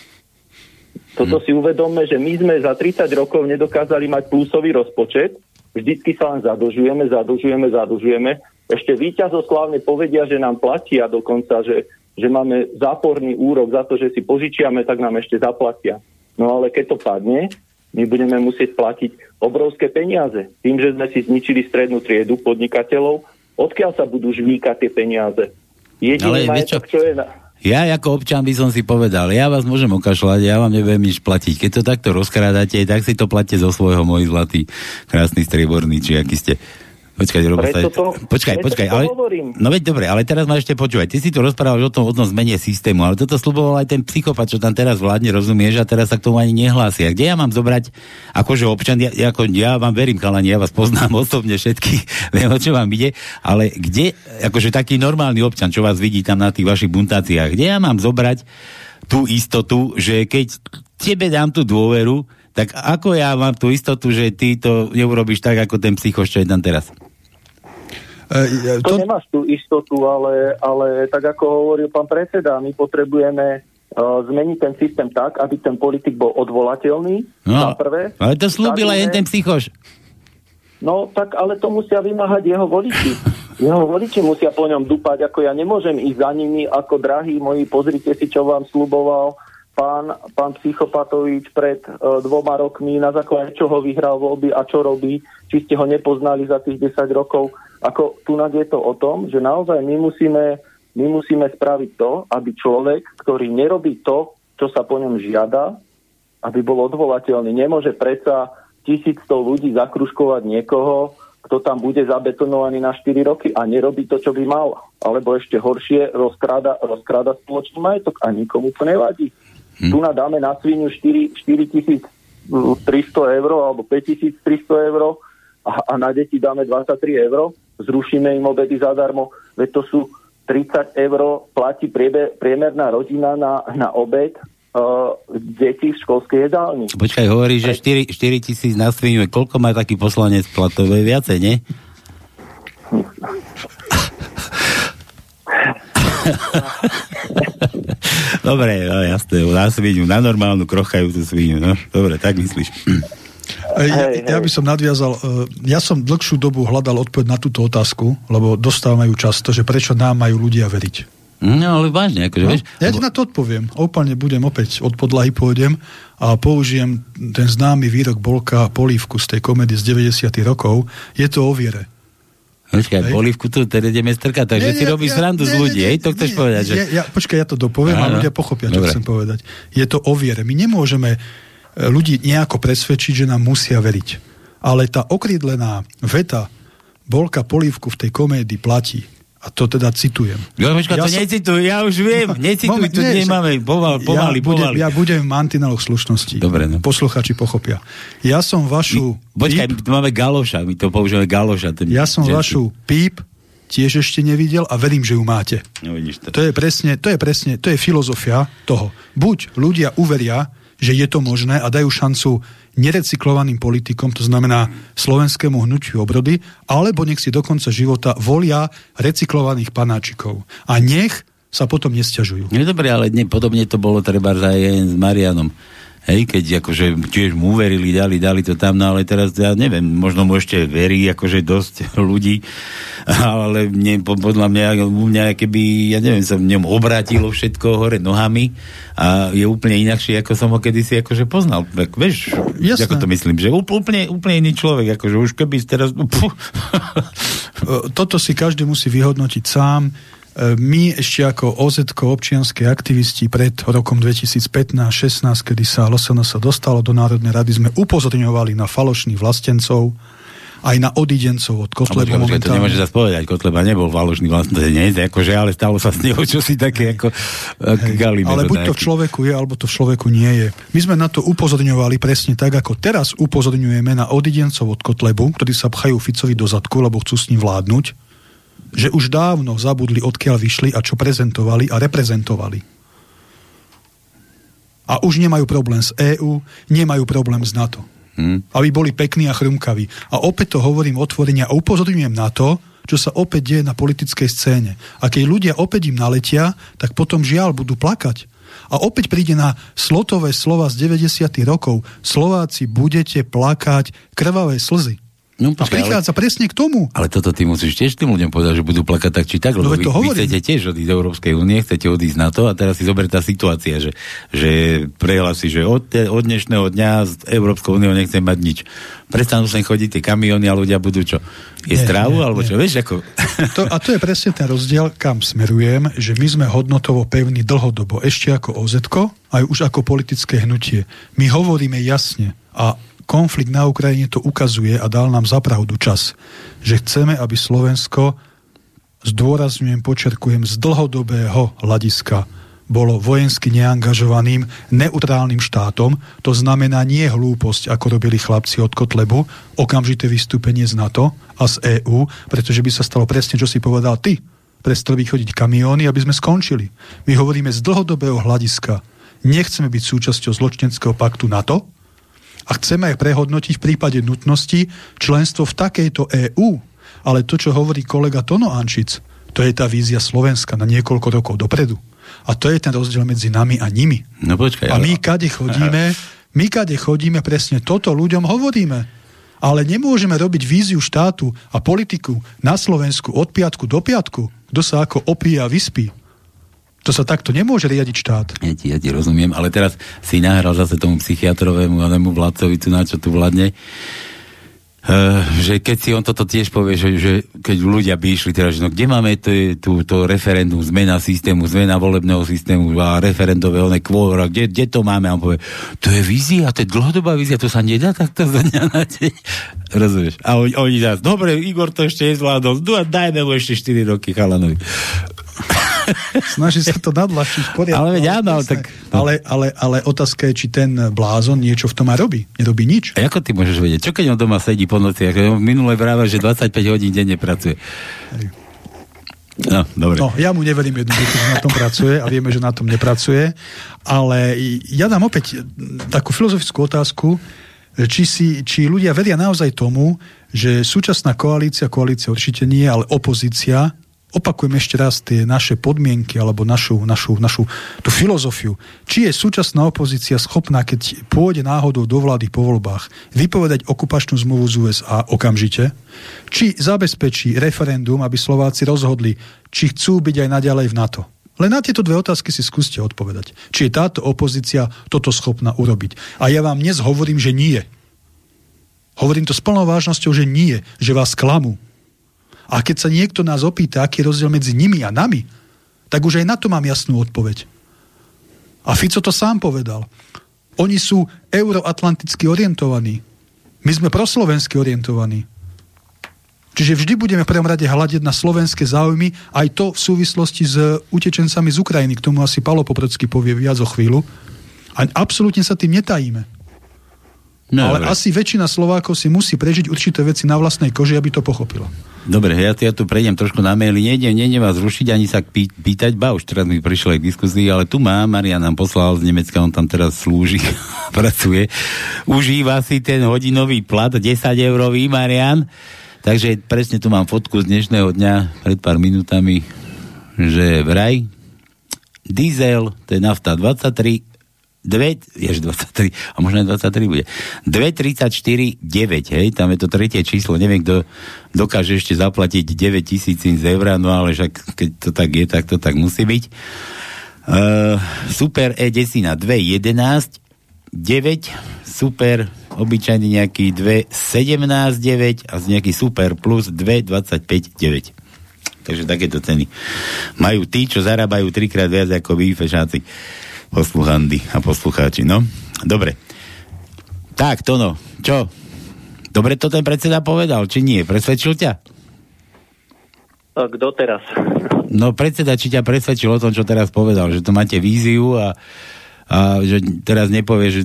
Toto hmm. si uvedomme, že my sme za 30 rokov nedokázali mať plusový rozpočet, vždycky sa len zadlžujeme, zadlžujeme, zadlžujeme ešte víťazoslavne povedia, že nám platia dokonca, že, že máme záporný úrok za to, že si požičiame, tak nám ešte zaplatia. No ale keď to padne, my budeme musieť platiť obrovské peniaze. Tým, že sme si zničili strednú triedu podnikateľov, odkiaľ sa budú žvíkať tie peniaze? Jediný majetok, čo? čo je na... Ja ako občan by som si povedal, ja vás môžem okašľať, ja vám nebudem nič platiť. Keď to takto rozkrádate, tak si to platte zo svojho, môj zlatý, krásny strieborný, či aký ste. Počkaj, Robo, sa... to, počkaj, počkaj, ale... No veď dobre, ale teraz ma ešte počúvaj. Ty si tu rozprával o tom, o tom zmene systému, ale toto sluboval aj ten psychopat, čo tam teraz vládne, rozumieš, a teraz sa k tomu ani nehlási. A kde ja mám zobrať, akože občan, ja, ako, ja vám verím, chalani, ja vás poznám osobne všetky, viem, o čo vám ide, ale kde, akože taký normálny občan, čo vás vidí tam na tých vašich buntáciách, kde ja mám zobrať tú istotu, že keď tebe dám tú dôveru, tak ako ja mám tú istotu, že ty to neurobíš tak, ako ten psychoš, čo je tam teraz? E, to... to nemáš tú istotu, ale, ale tak ako hovoril pán predseda, my potrebujeme uh, zmeniť ten systém tak, aby ten politik bol odvolateľný. No, prvé. Ale to slúbil aj ten psychoš. No tak ale to musia vymáhať jeho voliči. Jeho voliči musia po ňom dupať, ako ja nemôžem ísť za nimi, ako drahí moji, pozrite si, čo vám sluboval pán, pán Psychopatovič pred uh, dvoma rokmi, na základe čoho vyhral voľby a čo robí, či ste ho nepoznali za tých 10 rokov. Ako tu je to o tom, že naozaj my musíme, my musíme spraviť to, aby človek, ktorý nerobí to, čo sa po ňom žiada, aby bol odvolateľný. Nemôže predsa 1100 ľudí zakruškovať niekoho, kto tam bude zabetonovaný na 4 roky a nerobí to, čo by mal. Alebo ešte horšie, rozkráda, rozkráda spoločný majetok a nikomu to nevadí. Hm. Tu nadáme na svinu 4, 4300 eur alebo 5300 eur a, a na deti dáme 23 eur, zrušíme im obedy zadarmo, veď to sú 30 eur platí priebe, priemerná rodina na, na obed uh, deti v školskej jedálni. Počkaj, hovorí, že 4, 4 tisíc na svinu, koľko má taký poslanec platové viacej, nie? Dobre, no jasné, na svinu, na normálnu krochajúcu svinu, no. Dobre, tak myslíš. Ja, ja by som nadviazal, e, ja som dlhšiu dobu hľadal odpoveď na túto otázku, lebo dostávajú často, že prečo nám majú ľudia veriť. No ale vážne, akože, no, vieš. Ja ti na to odpoviem. Úplne budem opäť od podlahy pôjdem a použijem ten známy výrok Bolka Polívku z tej komedy z 90 rokov. Je to o viere. Počkaj, polívku tu teda ideme strkať, takže nie, si robíš ja, srandu z ľudí, hej? To chceš nie, povedať, že... Ja, počkaj, ja to dopoviem a ľudia pochopia, čo Dobre. chcem povedať. Je to o viere. My nemôžeme e, ľudí nejako presvedčiť, že nám musia veriť. Ale tá okrídlená veta Bolka Polívku v tej komédii platí. A to teda citujem. No, počka, ja to som... necituj, ja už viem, necituj, Moment, tu nie, nemáme, pomal, pomaly, ja budem, Ja budem v mantineloch slušnosti. Dobre, no. Posluchači pochopia. Ja som vašu... My, počkaj, píp, my máme galoša, my to používame galoša. Ten, ja som vašu píp tiež ešte nevidel a verím, že ju máte. No, to. to je presne, to je presne, to je filozofia toho. Buď ľudia uveria, že je to možné a dajú šancu nerecyklovaným politikom, to znamená slovenskému hnutiu obrody, alebo nech si do konca života volia recyklovaných panáčikov. A nech sa potom nestiažujú. No dobre, ale ne, podobne to bolo treba aj s Marianom. Hej, keď akože tiež mu uverili, dali, dali to tam, no ale teraz ja neviem, možno mu ešte verí akože dosť ľudí, ale mne, podľa mňa, u mňa keby, ja neviem, sa v ňom obrátilo všetko hore nohami a je úplne inakší, ako som ho kedysi akože poznal. Tak, vieš, Jasné. ako to myslím, že úplne, úplne iný človek, akože už keby teraz... Toto si každý musí vyhodnotiť sám my ešte ako OZ občianské aktivisti pred rokom 2015-16, kedy sa LSNS dostalo do Národnej rady, sme upozorňovali na falošných vlastencov, aj na odidencov od Kotleba. Počkej, to nemôže sa spovedať, Kotleba nebol falošný vlastenec, akože, ale stalo sa s neho čosi také ako Hej, Ale buď to v človeku je, alebo to v človeku nie je. My sme na to upozorňovali presne tak, ako teraz upozorňujeme na odidencov od Kotlebu, ktorí sa pchajú Ficovi do zadku, lebo chcú s ním vládnuť že už dávno zabudli, odkiaľ vyšli a čo prezentovali a reprezentovali. A už nemajú problém s EÚ, nemajú problém s NATO. Hmm. Aby boli pekní a chrumkaví. A opäť to hovorím otvorene a upozorňujem na to, čo sa opäť deje na politickej scéne. A keď ľudia opäť im naletia, tak potom žiaľ budú plakať. A opäť príde na slotové slova z 90. rokov. Slováci budete plakať krvavé slzy. No, a prichádza ale, presne k tomu. Ale toto ty musíš tiež tým ľuďom povedať, že budú plakať tak či tak, lebo no, vy, vy chcete tiež odísť z Európskej únie, chcete odísť na to a teraz si zoberie tá situácia, že, že prehlási, že od, te, od dnešného dňa z Európskou úniou nechcem mať nič. Prestanú sem chodiť tie kamiony a ľudia budú čo? Je strávu alebo nie. čo? Vieš, ako... To, a to je presne ten rozdiel, kam smerujem, že my sme hodnotovo pevní dlhodobo, ešte ako OZ, aj už ako politické hnutie. My hovoríme jasne a konflikt na Ukrajine to ukazuje a dal nám zapravdu čas, že chceme, aby Slovensko, zdôrazňujem, počerkujem, z dlhodobého hľadiska bolo vojensky neangažovaným, neutrálnym štátom, to znamená nie hlúposť, ako robili chlapci od Kotlebu, okamžité vystúpenie z NATO a z EÚ, pretože by sa stalo presne, čo si povedal ty. Prestali chodiť kamióny, aby sme skončili. My hovoríme z dlhodobého hľadiska. Nechceme byť súčasťou zločneckého paktu NATO, a chceme aj prehodnotiť v prípade nutnosti členstvo v takejto EÚ. Ale to, čo hovorí kolega Tono Ančic, to je tá vízia Slovenska na niekoľko rokov dopredu. A to je ten rozdiel medzi nami a nimi. No počkaj, a my kade chodíme, my kade chodíme, presne toto ľuďom hovoríme. Ale nemôžeme robiť víziu štátu a politiku na Slovensku od piatku do piatku, kto sa ako opíja a vyspí. To sa takto nemôže riadiť štát. Ja ti, ja ti rozumiem, ale teraz si nahral zase tomu psychiatrovému anému vládcovi tu na čo tu vládne. Uh, že keď si on toto tiež povie, že, že keď ľudia by išli teraz, že no kde máme to, to, to referendum, zmena systému, zmena volebného systému a referendové one kde, kde to máme? A on povie, to je vízia, to je dlhodobá vízia, to sa nedá takto za dňa na deň. Rozumieš? A oni, oni zás, dobre, Igor to ešte nezvládol, dajme mu ešte 4 roky chalanovi. Snaží sa to nadlačiť poriadne. Ale veď áno, tak... Ale, ale, ale otázka je, či ten blázon niečo v tom aj robí. Nerobí nič. A ako ty môžeš vedieť? Čo keď on doma sedí po noci? Ako minule práve, že 25 hodín denne pracuje. No, dobre. No, ja mu neverím jednoducho, že na tom pracuje a vieme, že na tom nepracuje, ale ja dám opäť takú filozofickú otázku, či, si, či ľudia vedia naozaj tomu, že súčasná koalícia, koalícia určite nie, ale opozícia opakujem ešte raz tie naše podmienky alebo našu, našu, našu tú filozofiu. Či je súčasná opozícia schopná, keď pôjde náhodou do vlády po voľbách, vypovedať okupačnú zmluvu z USA okamžite, či zabezpečí referendum, aby Slováci rozhodli, či chcú byť aj naďalej v NATO. Len na tieto dve otázky si skúste odpovedať. Či je táto opozícia toto schopná urobiť. A ja vám dnes hovorím, že nie. Hovorím to s plnou vážnosťou, že nie. Že vás klamú a keď sa niekto nás opýta, aký je rozdiel medzi nimi a nami, tak už aj na to mám jasnú odpoveď. A Fico to sám povedal. Oni sú euroatlanticky orientovaní. My sme proslovensky orientovaní. Čiže vždy budeme v prvom rade hľadiť na slovenské záujmy, aj to v súvislosti s utečencami z Ukrajiny. K tomu asi Palo Poprocký povie viac o chvíľu. A absolútne sa tým netajíme. No, Ale dobre. asi väčšina Slovákov si musí prežiť určité veci na vlastnej koži, aby to pochopila. Dobre, ja, ja tu prejdem trošku na maily. Nejdem, nejdem vás rušiť ani sa pý, pýtať, ba už teraz mi prišlo aj k diskuzii, ale tu má, Marian nám poslal z Nemecka, on tam teraz slúži, pracuje. Užíva si ten hodinový plat, 10 eurový, Marian. Takže presne tu mám fotku z dnešného dňa pred pár minútami, že vraj diesel, to je nafta 23 2, jež 23, a možno aj 23 bude. 2,34,9, hej, tam je to tretie číslo, neviem, kto dokáže ešte zaplatiť 9 tisíc z eur, no ale však keď to tak je, tak to tak musí byť. Uh, super E10 na 2,11, 9, super, obyčajný nejaký 2,17,9 a z nejaký super plus 2,25,9. Takže takéto ceny. Majú tí, čo zarábajú trikrát viac ako vy, fešáci posluchandy a poslucháči. No, dobre. Tak, to no, čo? Dobre to ten predseda povedal, či nie? Presvedčil ťa? A kto teraz? No predseda, či ťa presvedčil o tom, čo teraz povedal, že to máte víziu a, a že teraz nepovie, že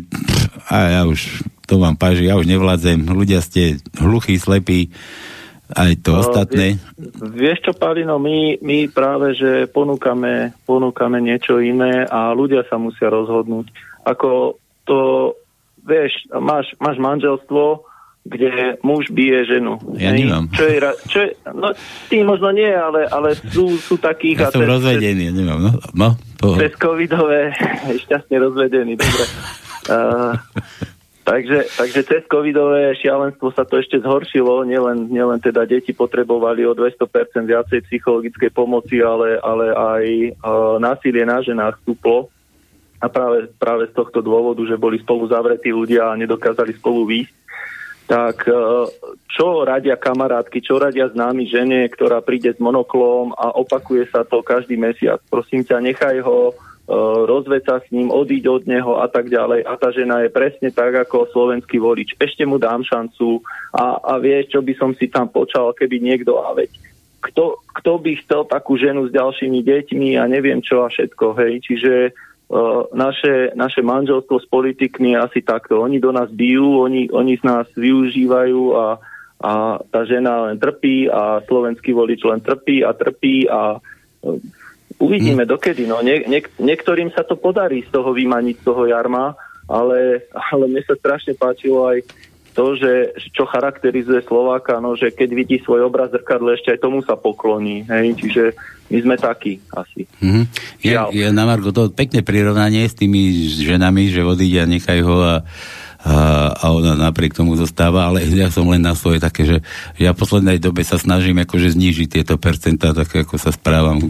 a ja už to vám páži, ja už nevládzem, ľudia ste hluchí, slepí, aj to no, ostatné. Vieš čo, Palino, my, my práve, že ponúkame, ponúkame niečo iné a ľudia sa musia rozhodnúť. Ako to, vieš, máš, máš manželstvo, kde muž bije ženu. Ja nemám. Čo je, čo je, no, ty možno nie, ale, ale sú, sú takých... Ja som rozvedený, ja nemám. No, no, cez covidové, šťastne rozvedený, dobre. Uh, Takže, takže cez covidové šialenstvo sa to ešte zhoršilo, nielen, nielen teda deti potrebovali o 200% viacej psychologickej pomoci, ale, ale aj uh, násilie na ženách stúplo. A práve, práve z tohto dôvodu, že boli spolu zavretí ľudia a nedokázali spolu výjsť. Tak uh, čo radia kamarátky, čo radia známy žene, ktorá príde s monoklom a opakuje sa to každý mesiac. Prosím ťa, nechaj ho, E, rozved sa s ním, odiť od neho a tak ďalej. A tá žena je presne tak ako slovenský volič. Ešte mu dám šancu a, a vieš, čo by som si tam počal, keby niekto a veď. Kto, kto by chcel takú ženu s ďalšími deťmi a neviem čo a všetko, hej. Čiže uh, naše, naše manželstvo s politikmi asi takto. Oni do nás bijú, oni, oni z nás využívajú a, a tá žena len trpí a slovenský volič len trpí a trpí a Uvidíme hmm. dokedy. No. Nie, nie, niektorým sa to podarí z toho vymaniť z toho jarma, ale, ale mne sa strašne páčilo aj to, že čo charakterizuje Slováka, no, že keď vidí svoj obraz zrkadle, ešte aj tomu sa pokloní. Hej? Čiže my sme takí asi. Mm-hmm. Je, je na Margo to pekné prirovnanie s tými ženami, že odíde a nechaj ho a a, ona napriek tomu zostáva, ale ja som len na svoje také, že ja v poslednej dobe sa snažím akože znížiť tieto percentá, tak ako sa správam.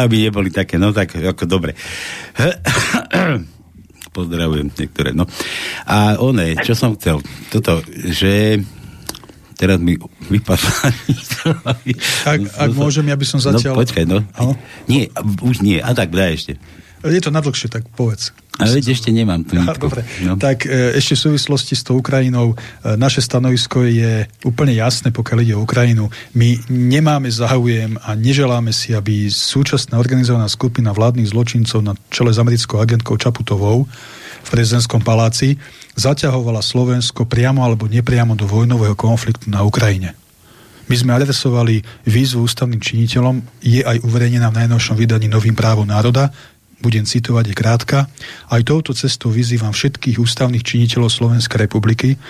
Aby neboli také, no tak ako dobre. Pozdravujem niektoré, no. A one, čo som chcel, toto, že teraz mi vypadla. ak, ak môžem, ja by som zatiaľ... No, počkaj, no. Ano? Nie, už nie. A tak, daj ešte. Je to nadlhšie, tak povedz. Ale veď ešte nemám tu ja, Dobre, no. tak e, ešte v súvislosti s tou Ukrajinou e, naše stanovisko je úplne jasné, pokiaľ ide o Ukrajinu. My nemáme záujem a neželáme si, aby súčasná organizovaná skupina vládnych zločincov na čele s americkou agentkou Čaputovou v prezidentskom paláci zaťahovala Slovensko priamo alebo nepriamo do vojnového konfliktu na Ukrajine. My sme adresovali výzvu ústavným činiteľom, je aj uverejnená v najnovšom vydaní Novým právom národa, budem citovať, je krátka. Aj touto cestou vyzývam všetkých ústavných činiteľov Slovenskej republiky,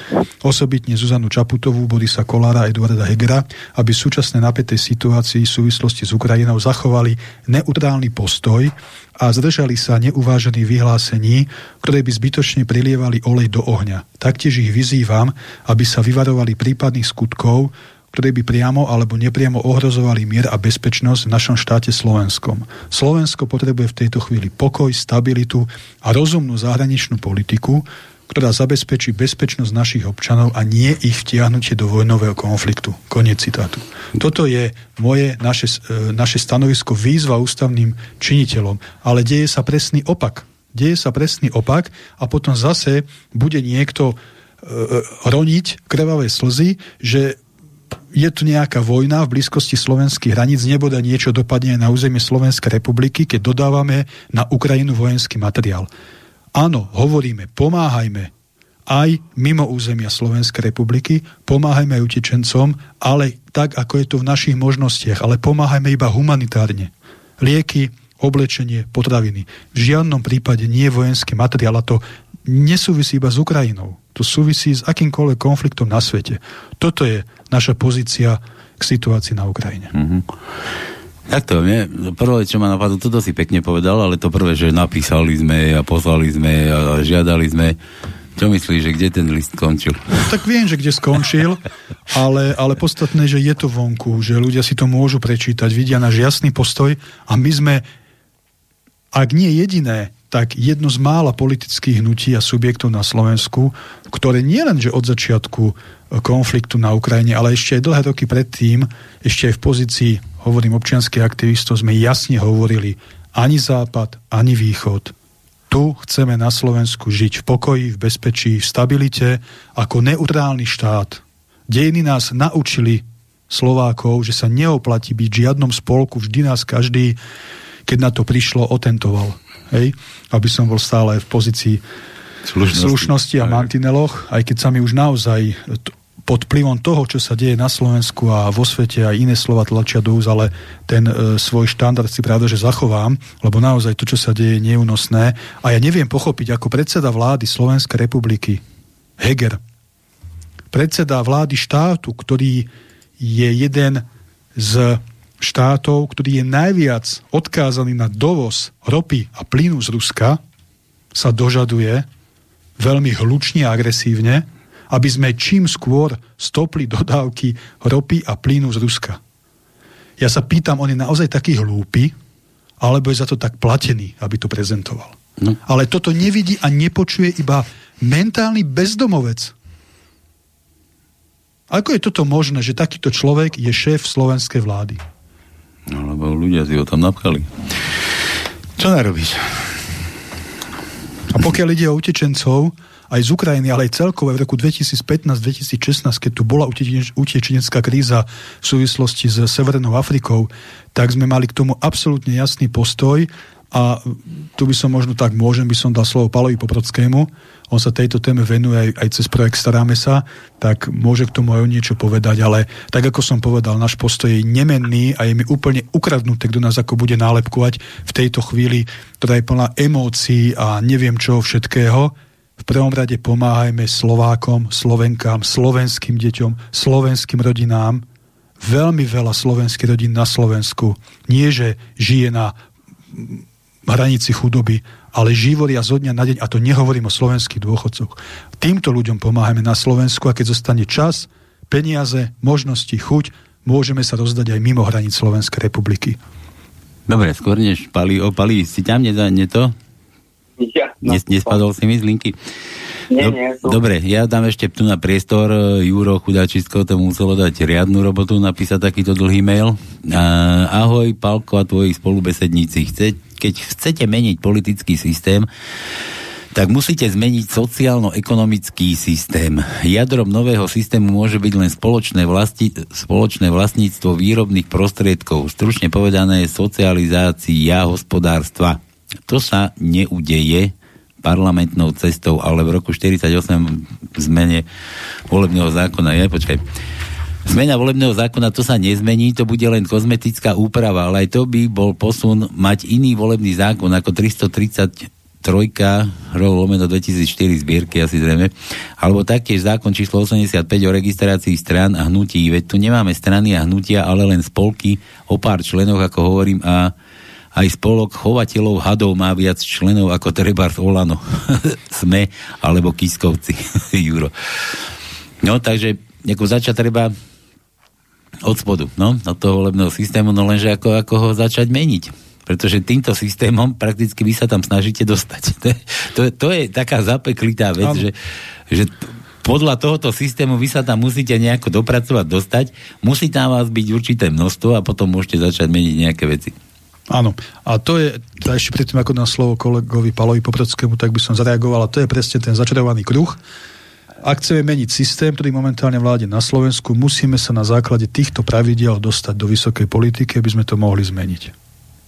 osobitne Zuzanu Čaputovú, Borisa Kolára a Eduarda Hegera, aby v súčasnej napätej situácii v súvislosti s Ukrajinou zachovali neutrálny postoj a zdržali sa neuvážených vyhlásení, ktoré by zbytočne prilievali olej do ohňa. Taktiež ich vyzývam, aby sa vyvarovali prípadných skutkov, ktoré by priamo alebo nepriamo ohrozovali mier a bezpečnosť v našom štáte Slovenskom. Slovensko potrebuje v tejto chvíli pokoj, stabilitu a rozumnú zahraničnú politiku, ktorá zabezpečí bezpečnosť našich občanov a nie ich vtiahnutie do vojnového konfliktu. Koniec citátu. Toto je moje, naše, e, naše stanovisko výzva ústavným činiteľom, ale deje sa presný opak. Deje sa presný opak a potom zase bude niekto roniť krvavé slzy, že je tu nejaká vojna v blízkosti slovenských hraníc, neboda niečo dopadne na územie Slovenskej republiky, keď dodávame na Ukrajinu vojenský materiál. Áno, hovoríme, pomáhajme aj mimo územia Slovenskej republiky, pomáhajme aj utečencom, ale tak, ako je to v našich možnostiach, ale pomáhajme iba humanitárne. Lieky, oblečenie, potraviny. V žiadnom prípade nie vojenský materiál a to nesúvisí iba s Ukrajinou. To súvisí s akýmkoľvek konfliktom na svete. Toto je naša pozícia k situácii na Ukrajine. Mm-hmm. Takto, nie? Prvé, čo ma napadlo, toto si pekne povedal, ale to prvé, že napísali sme a poslali sme a žiadali sme. Čo myslíš, že kde ten list skončil? Tak viem, že kde skončil, ale, ale podstatné, že je to vonku, že ľudia si to môžu prečítať, vidia náš jasný postoj a my sme, ak nie jediné, tak jedno z mála politických hnutí a subjektov na Slovensku, ktoré nielen, že od začiatku konfliktu na Ukrajine, ale ešte aj dlhé roky predtým, ešte aj v pozícii, hovorím, občianských aktivistov, sme jasne hovorili, ani Západ, ani Východ. Tu chceme na Slovensku žiť v pokoji, v bezpečí, v stabilite, ako neutrálny štát. Dejiny nás naučili Slovákov, že sa neoplatí byť v žiadnom spolku, vždy nás každý, keď na to prišlo, otentoval. Hej? Aby som bol stále v pozícii slušnosti, slušnosti a mantineloch, aj keď sa mi už naozaj pod vplyvom toho, čo sa deje na Slovensku a vo svete aj iné slova tlačia do úz, ale ten e, svoj štandard si pravda, že zachovám, lebo naozaj to, čo sa deje, je neúnosné. A ja neviem pochopiť, ako predseda vlády Slovenskej republiky, Heger, predseda vlády štátu, ktorý je jeden z štátov, ktorý je najviac odkázaný na dovoz ropy a plynu z Ruska, sa dožaduje veľmi hlučne a agresívne, aby sme čím skôr stopli dodávky ropy a plynu z Ruska. Ja sa pýtam, on je naozaj taký hlúpy, alebo je za to tak platený, aby to prezentoval. No. Ale toto nevidí a nepočuje iba mentálny bezdomovec. Ako je toto možné, že takýto človek je šéf slovenskej vlády? No, lebo ľudia si ho tam napchali. Čo narobíš? A pokiaľ ide o utečencov, aj z Ukrajiny, ale aj celkové v roku 2015-2016, keď tu bola utečenecká kríza v súvislosti s Severnou Afrikou, tak sme mali k tomu absolútne jasný postoj a tu by som možno tak môžem, by som dal slovo Palovi Poprodskému. On sa tejto téme venuje aj, aj cez projekt Staráme sa, tak môže k tomu aj niečo povedať, ale tak ako som povedal, náš postoj je nemenný a je mi úplne ukradnuté, kto nás ako bude nálepkovať v tejto chvíli, ktorá je plná emócií a neviem čoho všetkého v prvom rade pomáhajme Slovákom, Slovenkám, slovenským deťom, slovenským rodinám. Veľmi veľa slovenských rodín na Slovensku nie, že žije na hranici chudoby, ale živoria zo dňa na deň, a to nehovorím o slovenských dôchodcoch. Týmto ľuďom pomáhame na Slovensku a keď zostane čas, peniaze, možnosti, chuť, môžeme sa rozdať aj mimo hranic Slovenskej republiky. Dobre, skôr než pali, opali, si tam nedá to? Ja, no, Nespadol si mi z linky? Nie, nie, Dobre, ja dám ešte tu na priestor. Juro Chudačisko to muselo dať riadnu robotu, napísať takýto dlhý mail. ahoj, Palko a tvoji spolubesedníci. Chce, keď chcete meniť politický systém, tak musíte zmeniť sociálno-ekonomický systém. Jadrom nového systému môže byť len spoločné, vlasti, spoločné vlastníctvo výrobných prostriedkov. Stručne povedané socializácia hospodárstva. To sa neudeje parlamentnou cestou, ale v roku 48 v zmene volebného zákona je, počkaj, Zmena volebného zákona to sa nezmení, to bude len kozmetická úprava, ale aj to by bol posun mať iný volebný zákon ako 333 lomeno 2004 zbierky asi zrejme, alebo taktiež zákon číslo 85 o registrácii strán a hnutí. Veď tu nemáme strany a hnutia, ale len spolky o pár členoch, ako hovorím, a aj spolok chovateľov hadov má viac členov ako Trebars Olano. Sme, alebo Kiskovci, Juro. No, takže ako začať treba od spodu, no, od toho volebného systému, no lenže ako, ako ho začať meniť. Pretože týmto systémom prakticky vy sa tam snažíte dostať. To je, to je, to je taká zapeklitá vec, že, že podľa tohoto systému vy sa tam musíte nejako dopracovať, dostať, musí tam vás byť určité množstvo a potom môžete začať meniť nejaké veci. Áno. A to je, a ešte predtým ako na slovo kolegovi Palovi Popredskému, tak by som zareagoval, a to je presne ten začarovaný kruh. Ak chceme meniť systém, ktorý momentálne vláde na Slovensku, musíme sa na základe týchto pravidiel dostať do vysokej politiky, aby sme to mohli zmeniť.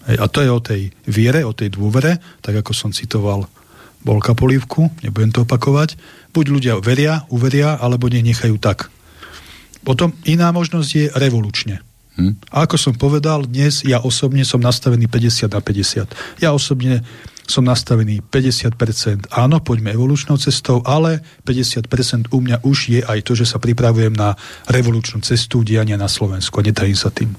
Hej, a to je o tej viere, o tej dôvere, tak ako som citoval Bolka Polívku, nebudem to opakovať. Buď ľudia veria, uveria, alebo nech nechajú tak. Potom iná možnosť je revolučne. Hm? A ako som povedal, dnes ja osobne som nastavený 50 na 50. Ja osobne som nastavený 50%, áno, poďme evolučnou cestou, ale 50% u mňa už je aj to, že sa pripravujem na revolučnú cestu diania na Slovensku netajím sa tým.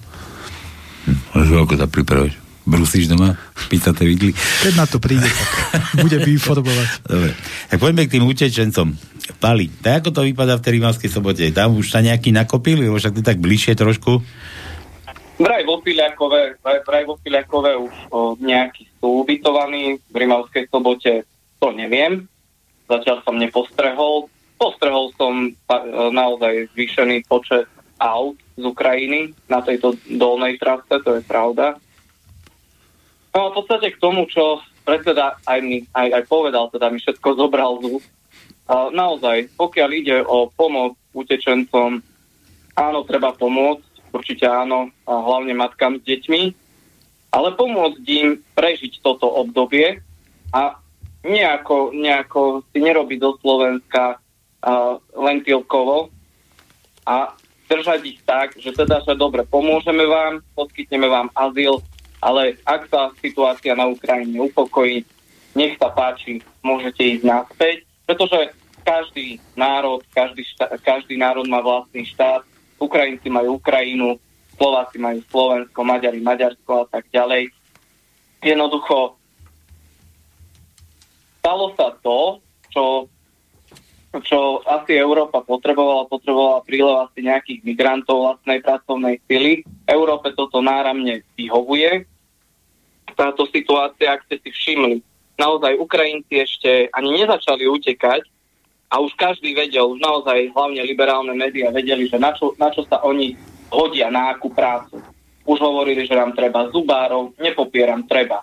Hm, ako sa pripravuješ? Brusíš doma? Pizzaté vidli? Keď na to príde, tak bude informovať. Dobre. Tak poďme k tým utečencom. Pali, tak ako to vypadá v tej sobote? Tam už sa nejaký nakopili, lebo však ty tak bližšie trošku. Vraj vo Filiakove, vraj, vo Filiakove už o, nejakí sú ubytovaní, v Rimavskej sobote to neviem. Zatiaľ som nepostrehol. Postrehol som e, naozaj zvýšený počet aut z Ukrajiny na tejto dolnej trase, to je pravda. No a v podstate k tomu, čo predseda aj, mi, aj, aj povedal, teda mi všetko zobral z úst. naozaj, pokiaľ ide o pomoc utečencom, áno, treba pomôcť, určite áno, a hlavne matkám s deťmi, ale pomôcť im prežiť toto obdobie a nejako, nejako si nerobiť do Slovenska uh, len tilkovo a držať ich tak, že teda, že dobre, pomôžeme vám, poskytneme vám azyl, ale ak sa situácia na Ukrajine upokojí, nech sa páči, môžete ísť naspäť, pretože každý národ, každý, štát, každý národ má vlastný štát, Ukrajinci majú Ukrajinu, Slováci majú Slovensko, Maďari Maďarsko a tak ďalej. Jednoducho stalo sa to, čo, čo asi Európa potrebovala, potrebovala prílev asi nejakých migrantov vlastnej pracovnej sily. Európe toto náramne vyhovuje. Táto situácia, ak ste si všimli, naozaj Ukrajinci ešte ani nezačali utekať, a už každý vedel, už naozaj hlavne liberálne médiá vedeli, že na čo, na čo sa oni hodia, na akú prácu. Už hovorili, že nám treba zubárov, nepopieram, treba.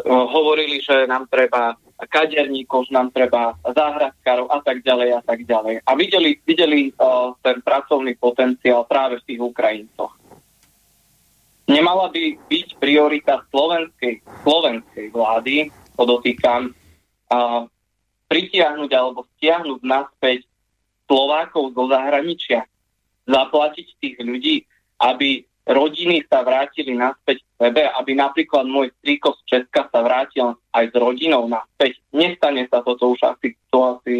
Uh, hovorili, že nám treba kaderníkov, že nám treba záhradkárov a tak ďalej a tak ďalej. A videli, videli uh, ten pracovný potenciál práve v tých Ukrajincoch. Nemala by byť priorita slovenskej, slovenskej vlády, podotýkam, uh, pritiahnuť alebo stiahnuť naspäť Slovákov zo zahraničia, zaplatiť tých ľudí, aby rodiny sa vrátili naspäť k sebe, aby napríklad môj strýko z Česka sa vrátil aj s rodinou naspäť. Nestane sa to, to už asi, to asi,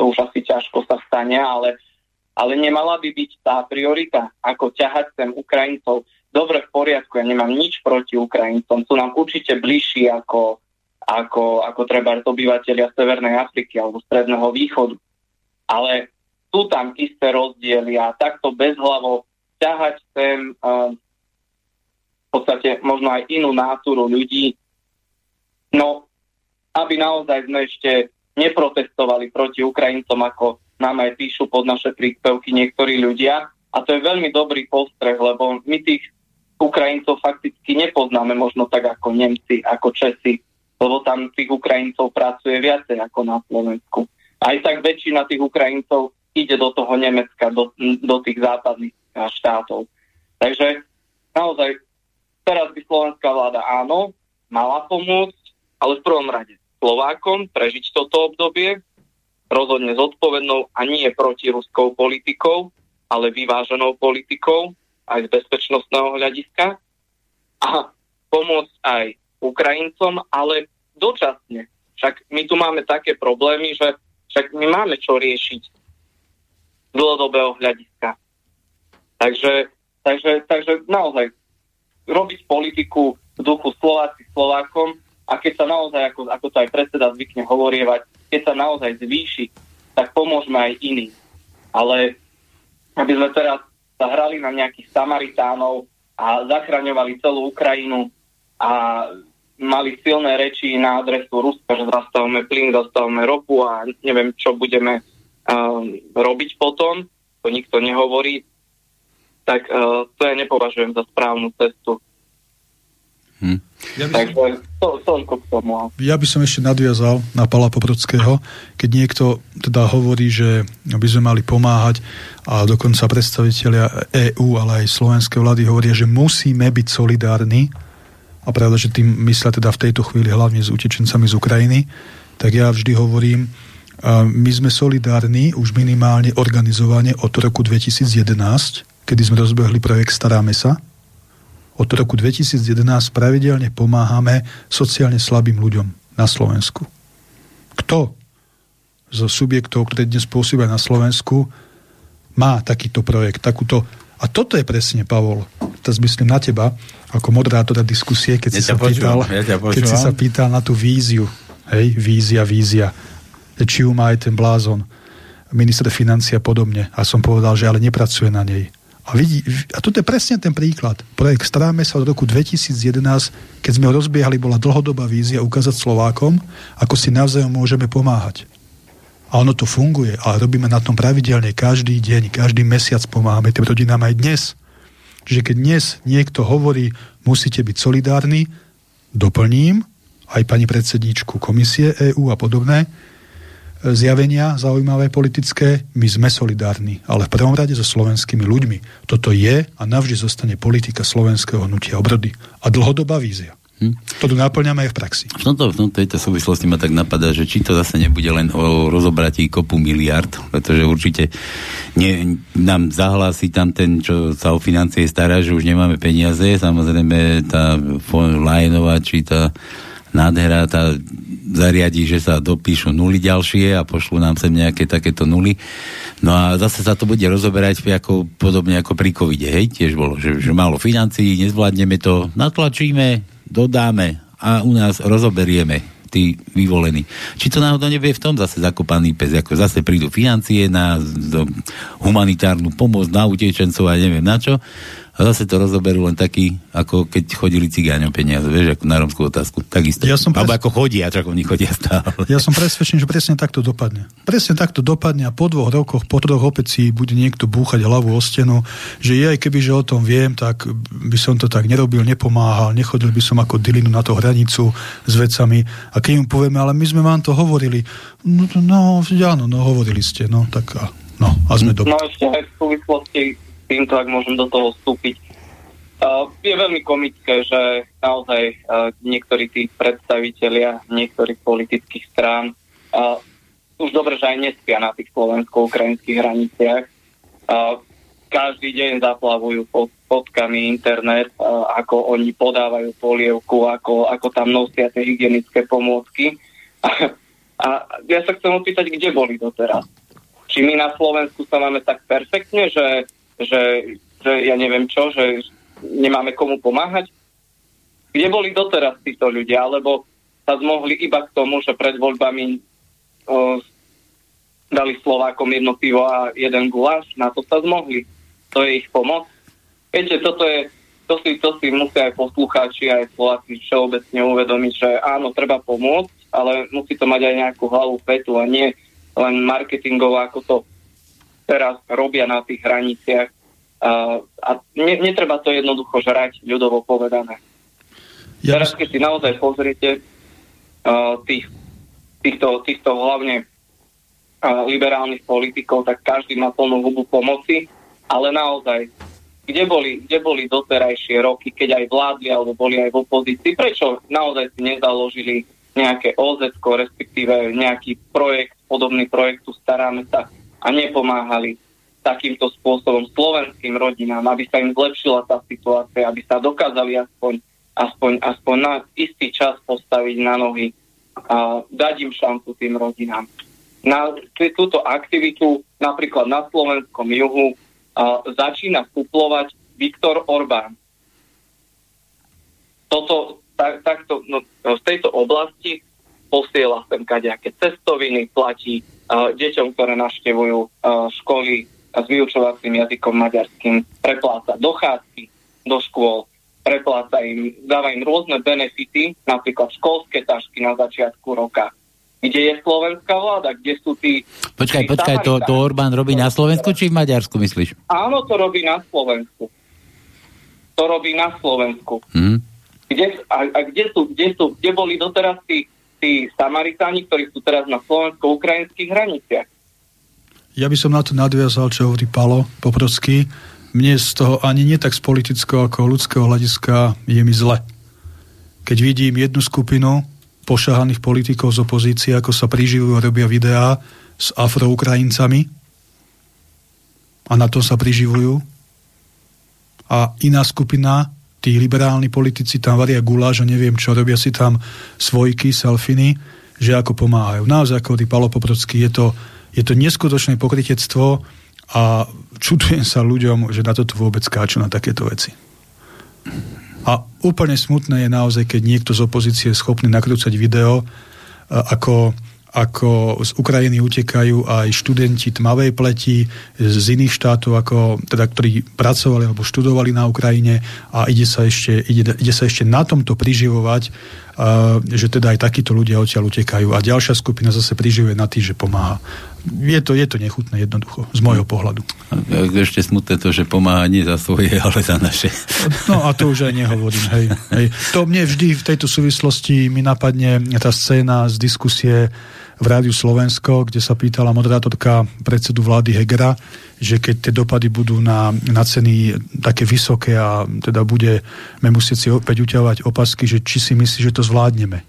to už asi ťažko sa stane, ale, ale nemala by byť tá priorita, ako ťahať sem Ukrajincov. Dobre, v poriadku, ja nemám nič proti Ukrajincom, sú nám určite bližší ako, ako, ako treba obyvateľia Severnej Afriky alebo Stredného východu. Ale sú tam isté rozdiely a takto bezhlavo ťahať sem uh, v podstate možno aj inú náturu ľudí, no aby naozaj sme ešte neprotestovali proti Ukrajincom, ako nám aj píšu pod naše príspevky niektorí ľudia. A to je veľmi dobrý postreh, lebo my tých Ukrajincov fakticky nepoznáme možno tak ako Nemci, ako Česi, lebo tam tých Ukrajincov pracuje viacej ako na Slovensku. Aj tak väčšina tých Ukrajincov ide do toho Nemecka, do, do tých západných štátov. Takže naozaj teraz by slovenská vláda áno, mala pomôcť, ale v prvom rade Slovákom prežiť toto obdobie, rozhodne zodpovednou a nie proti ruskou politikou, ale vyváženou politikou aj z bezpečnostného hľadiska a pomôcť aj Ukrajincom, ale dočasne. Však my tu máme také problémy, že však my máme čo riešiť z dlhodobého hľadiska. Takže, takže, takže naozaj robiť politiku v duchu Slováci Slovákom a keď sa naozaj, ako, ako to aj predseda zvykne hovorievať, keď sa naozaj zvýši, tak pomôžeme aj iným. Ale aby sme teraz sa hrali na nejakých Samaritánov a zachraňovali celú Ukrajinu a mali silné reči na adresu Ruska, že zastavme plyn, zastavme ropu a neviem, čo budeme uh, robiť potom, to nikto nehovorí, tak uh, to ja nepovažujem za správnu cestu. Hm. Ja by, som, to, toľko k tomu. ja by som ešte nadviazal na Pala Poprodského, keď niekto teda hovorí, že by sme mali pomáhať a dokonca predstaviteľia EÚ, ale aj slovenské vlády hovoria, že musíme byť solidárni a pravda, že tým myslia teda v tejto chvíli hlavne s utečencami z Ukrajiny, tak ja vždy hovorím, my sme solidárni už minimálne organizovane od roku 2011, kedy sme rozbehli projekt Staráme sa, od roku 2011 pravidelne pomáhame sociálne slabým ľuďom na Slovensku. Kto zo subjektov, ktoré dnes pôsobia na Slovensku, má takýto projekt, takúto... A toto je presne, Pavol, teraz myslím na teba, ako moderátora diskusie, keď, ja si, sa pýtal, ja keď si sa pýtal na tú víziu. Hej, vízia, vízia. Či ju má aj ten blázon, minister financie a podobne. A som povedal, že ale nepracuje na nej. A, vidí, a toto je presne ten príklad. Projekt Staráme sa od roku 2011, keď sme ho rozbiehali, bola dlhodobá vízia ukázať Slovákom, ako si navzájom môžeme pomáhať. A ono to funguje, ale robíme na tom pravidelne, každý deň, každý mesiac pomáhame tým rodinám aj dnes. Čiže keď dnes niekto hovorí, musíte byť solidárni, doplním aj pani predsedníčku komisie EÚ a podobné, zjavenia zaujímavé politické, my sme solidárni, ale v prvom rade so slovenskými ľuďmi. Toto je a navždy zostane politika slovenského hnutia obrody a dlhodobá vízia. Hm. To tu náplňame aj v praxi. V tomto, v tomto tejto súvislosti ma tak napadá, že či to zase nebude len o rozobratí kopu miliard, pretože určite nie, nám zahlási tam ten, čo sa o financie stará, že už nemáme peniaze, samozrejme tá Lajnová, či tá nádhera tá zariadí, že sa dopíšu nuly ďalšie a pošlú nám sem nejaké takéto nuly. No a zase sa to bude rozoberať ako, podobne ako pri covide, hej, tiež bolo, že, že málo financií, nezvládneme to, natlačíme, dodáme a u nás rozoberieme tí vyvolení. Či to náhodou nebude v tom zase zakopaný pes, ako zase prídu financie na humanitárnu pomoc, na utečencov a neviem na čo a zase to rozoberú len takí, ako keď chodili cigáňom peniaze, vieš, ako na romskú otázku. Takisto. Ja som pres... Alebo ako chodia, čo oni chodia stále. Ja som presvedčený, že presne takto dopadne. Presne takto dopadne a po dvoch rokoch, po troch opäť si bude niekto búchať hlavu o stenu, že aj keby, že o tom viem, tak by som to tak nerobil, nepomáhal, nechodil by som ako dilinu na tú hranicu s vecami. A keď mu povieme, ale my sme vám to hovorili, no, no áno, no hovorili ste, no tak a, no, a sme do... No ešte aj v súvislosti týmto, ak môžem do toho vstúpiť. Uh, je veľmi komické, že naozaj uh, niektorí tí predstavitelia niektorých politických strán uh, už dobre, že aj nespia na tých slovensko-ukrajinských hraniciach. Uh, každý deň zaplavujú pod, podkami internet, uh, ako oni podávajú polievku, ako, ako tam nosia tie hygienické pomôcky. A, a ja sa chcem opýtať, kde boli doteraz? Či my na Slovensku sa máme tak perfektne, že že, že ja neviem čo, že nemáme komu pomáhať. Kde boli doteraz títo ľudia? Alebo sa zmohli iba k tomu, že pred voľbami o, dali Slovákom jedno pivo a jeden guláš. Na to sa zmohli. To je ich pomoc. Viete, toto je, to si, to si musia aj poslucháči, aj Slováci všeobecne uvedomiť, že áno, treba pomôcť, ale musí to mať aj nejakú hlavu petu a nie len marketingovo, ako to teraz robia na tých hraniciach. Uh, a ne, netreba to jednoducho žrať, ľudovo povedané. Ja teraz, keď si naozaj pozriete uh, tých, týchto, týchto hlavne uh, liberálnych politikov, tak každý má plnú hubu pomoci, ale naozaj, kde boli, kde boli doterajšie roky, keď aj vládli alebo boli aj v opozícii, prečo naozaj si nezaložili nejaké OZ, respektíve nejaký projekt, podobný projektu Staráme sa a nepomáhali takýmto spôsobom slovenským rodinám, aby sa im zlepšila tá situácia, aby sa dokázali aspoň, aspoň, aspoň na istý čas postaviť na nohy a dať im šancu tým rodinám. Na túto aktivitu napríklad na slovenskom juhu a, začína kuplovať Viktor Orbán. Toto, tak, takto, no, v tejto oblasti posiela sem kadejaké cestoviny, platí deťom, ktoré naštevujú školy s vyučovacím jazykom maďarským, prepláca dochádzky do škôl, prepláca im, dáva im rôzne benefity, napríklad školské tašky na začiatku roka. Kde je slovenská vláda? Kde sú tí... Počkaj, tí počkaj, to, to Orbán robí na Slovensku či v Maďarsku, myslíš? Áno, to robí na Slovensku. To robí na Slovensku. Hmm. Kde, a, a kde, sú, kde, sú, kde boli doteraz tí, tí Samaritáni, ktorí sú teraz na slovensko-ukrajinských hraniciach? Ja by som na to nadviazal, čo hovorí Palo Poprocký. Mne z toho ani nie tak z politického ako ľudského hľadiska je mi zle. Keď vidím jednu skupinu pošahaných politikov z opozície, ako sa priživujú a robia videá s afroukrajincami a na to sa priživujú. A iná skupina, tí liberálni politici tam varia guláš a neviem čo, robia si tam svojky, selfiny, že ako pomáhajú. Naozaj, ako tí Palo Poprocký, je to, je to neskutočné pokritectvo a čudujem sa ľuďom, že na toto vôbec skáču na takéto veci. A úplne smutné je naozaj, keď niekto z opozície je schopný nakrúcať video, ako, ako z Ukrajiny utekajú aj študenti tmavej pleti z iných štátov, ako, teda, ktorí pracovali alebo študovali na Ukrajine a ide sa ešte, ide, ide sa ešte na tomto priživovať, uh, že teda aj takíto ľudia odtiaľ utekajú. A ďalšia skupina zase priživuje na tým, že pomáha je to, je to nechutné jednoducho, z môjho pohľadu. Ešte smutné to, že pomáha nie za svoje, ale za naše. No a to už aj nehovorím. Hej, hej. To mne vždy v tejto súvislosti mi napadne tá scéna z diskusie v Rádiu Slovensko, kde sa pýtala moderátorka predsedu vlády Hegera, že keď tie dopady budú na, na ceny také vysoké a teda budeme musieť si opäť uťahovať opasky, že či si myslí, že to zvládneme.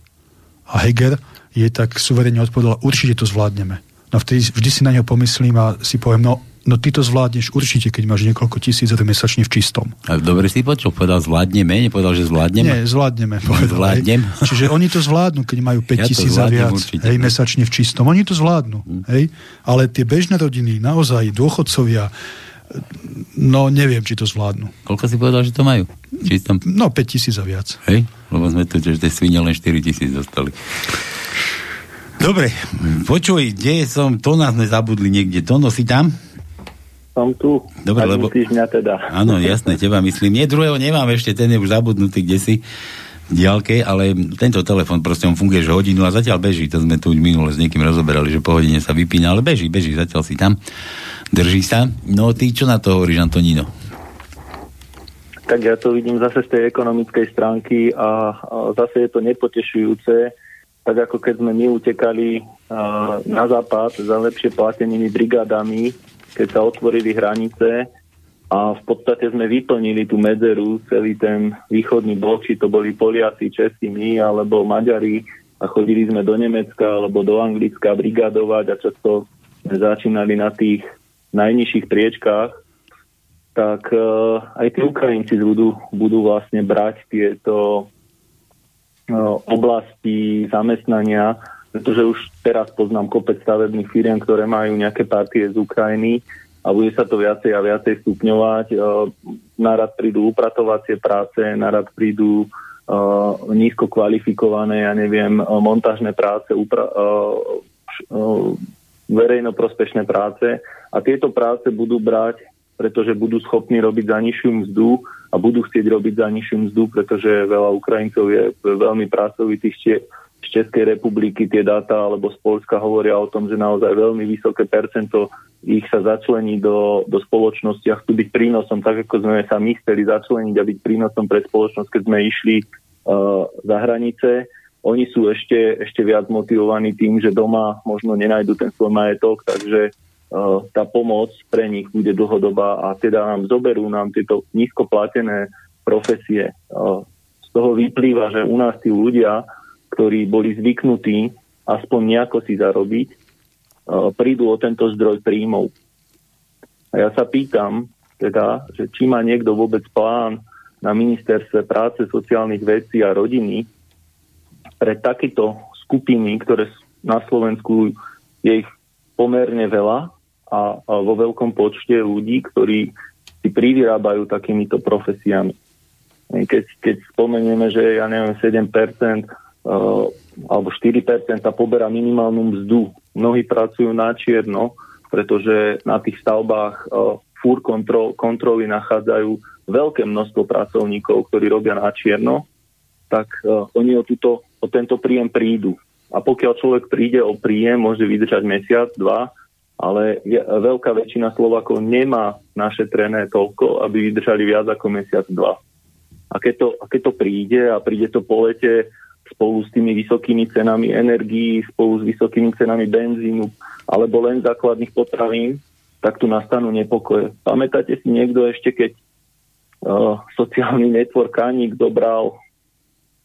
A Heger je tak suverene odpovedal, určite to zvládneme no vtedy vždy si na neho pomyslím a si poviem, no, no ty to zvládneš určite, keď máš niekoľko tisíc eur mesačne v čistom. A dobre si počul, povedal zvládneme, nepovedal, že zvládneme? Nie, zvládneme. Povedal, Zvládnem. Hej. Čiže oni to zvládnu, keď majú 5 ja tisíc a viac určite, hej, mesačne v čistom. Oni to zvládnu. Hmm. Hej. Ale tie bežné rodiny, naozaj, dôchodcovia, no neviem, či to zvládnu. Koľko si povedal, že to majú? Čistom? No 5 tisíc a viac. Hej, lebo sme tu, že tie svine len 4 tisíc dostali. Dobre, počuj, kde som, to nás nezabudli niekde, to si tam? Som tu. Dobre, lebo... mňa teda. Áno, jasné, teba myslím. Nie, druhého nemám ešte, ten je už zabudnutý, kde si diálke, ale tento telefon proste on funguje že hodinu a zatiaľ beží, to sme tu už minule s niekým rozoberali, že po hodine sa vypína, ale beží, beží, zatiaľ si tam, drží sa. No ty čo na to hovoríš, Antonino? Tak ja to vidím zase z tej ekonomickej stránky a, a zase je to nepotešujúce, tak ako keď sme my utekali uh, na západ za lepšie platenými brigádami, keď sa otvorili hranice a v podstate sme vyplnili tú medzeru, celý ten východný blok, či to boli Poliaci, Česi, my alebo Maďari a chodili sme do Nemecka alebo do Anglicka brigadovať a často sme začínali na tých najnižších priečkách, tak uh, aj tí Ukrajinci budú, budú vlastne brať tieto oblasti zamestnania, pretože už teraz poznám kopec stavebných firiem, ktoré majú nejaké partie z Ukrajiny a bude sa to viacej a viacej stupňovať. Narad prídu upratovacie práce, narad prídu nízko kvalifikované, ja neviem, montážne práce, upra- verejnoprospešné práce a tieto práce budú brať, pretože budú schopní robiť za nižšiu mzdu a budú chcieť robiť za nižšiu mzdu, pretože veľa Ukrajincov je veľmi pracovitých z Českej republiky tie dáta alebo z Polska hovoria o tom, že naozaj veľmi vysoké percento ich sa začlení do, do spoločnosti a chcú byť prínosom, tak ako sme sa my chceli začleniť a byť prínosom pre spoločnosť, keď sme išli uh, za hranice. Oni sú ešte, ešte viac motivovaní tým, že doma možno nenajdu ten svoj majetok, takže tá pomoc pre nich bude dlhodobá a teda nám zoberú nám tieto nízko platené profesie. Z toho vyplýva, že u nás tí ľudia, ktorí boli zvyknutí aspoň nejako si zarobiť, prídu o tento zdroj príjmov. A ja sa pýtam, teda, že či má niekto vôbec plán na ministerstve práce, sociálnych vecí a rodiny pre takéto skupiny, ktoré na Slovensku je ich pomerne veľa, a, vo veľkom počte ľudí, ktorí si privyrábajú takýmito profesiami. Keď, keď spomenieme, že ja neviem, 7% uh, alebo 4% poberá minimálnu mzdu. Mnohí pracujú na čierno, pretože na tých stavbách uh, fúr kontrol, kontroly nachádzajú veľké množstvo pracovníkov, ktorí robia na čierno, tak uh, oni o, túto, o tento príjem prídu. A pokiaľ človek príde o príjem, môže vydržať mesiac, dva, ale veľká väčšina Slovakov nemá našetrené toľko, aby vydržali viac ako mesiac, dva. A keď to, a keď to príde a príde to po lete spolu s tými vysokými cenami energií, spolu s vysokými cenami benzínu alebo len základných potravín, tak tu nastanú nepokoje. Pamätáte si niekto ešte, keď uh, sociálny network Kaník dobral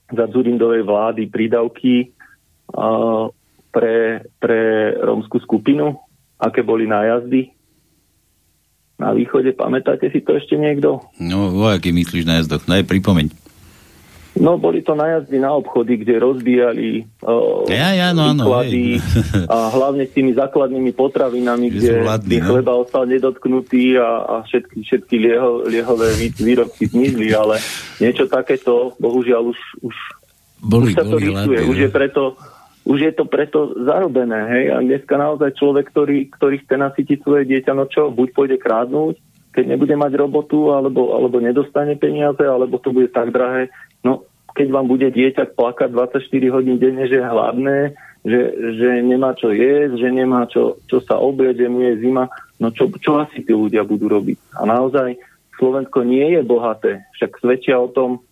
za Zurindovej vlády prídavky uh, pre, pre rómskú skupinu, aké boli nájazdy na východe. Pamätáte si to ešte niekto? No, o aký myslíš nájazdoch? No, pripomeň. No, boli to najazdy na obchody, kde rozbíjali uh, ja, ja, no, výklady a hlavne s tými základnými potravinami, kde, vládli, no? chleba ostal nedotknutý a, a všetky, všetky lieho, liehové výrobky zmizli, ale niečo takéto, bohužiaľ, už, už, boli, už sa to rysuje. Už je preto už je to preto zarobené, hej, a dneska naozaj človek, ktorý, ktorý chce nasytiť svoje dieťa, no čo, buď pôjde krádnuť, keď nebude mať robotu, alebo, alebo nedostane peniaze, alebo to bude tak drahé, No, keď vám bude dieťa plakať 24 hodín denne, že je hladné, že, že nemá čo jesť, že nemá čo, čo sa obliať, že mu je zima, no čo, čo asi tí ľudia budú robiť? A naozaj Slovensko nie je bohaté, však svedčia o tom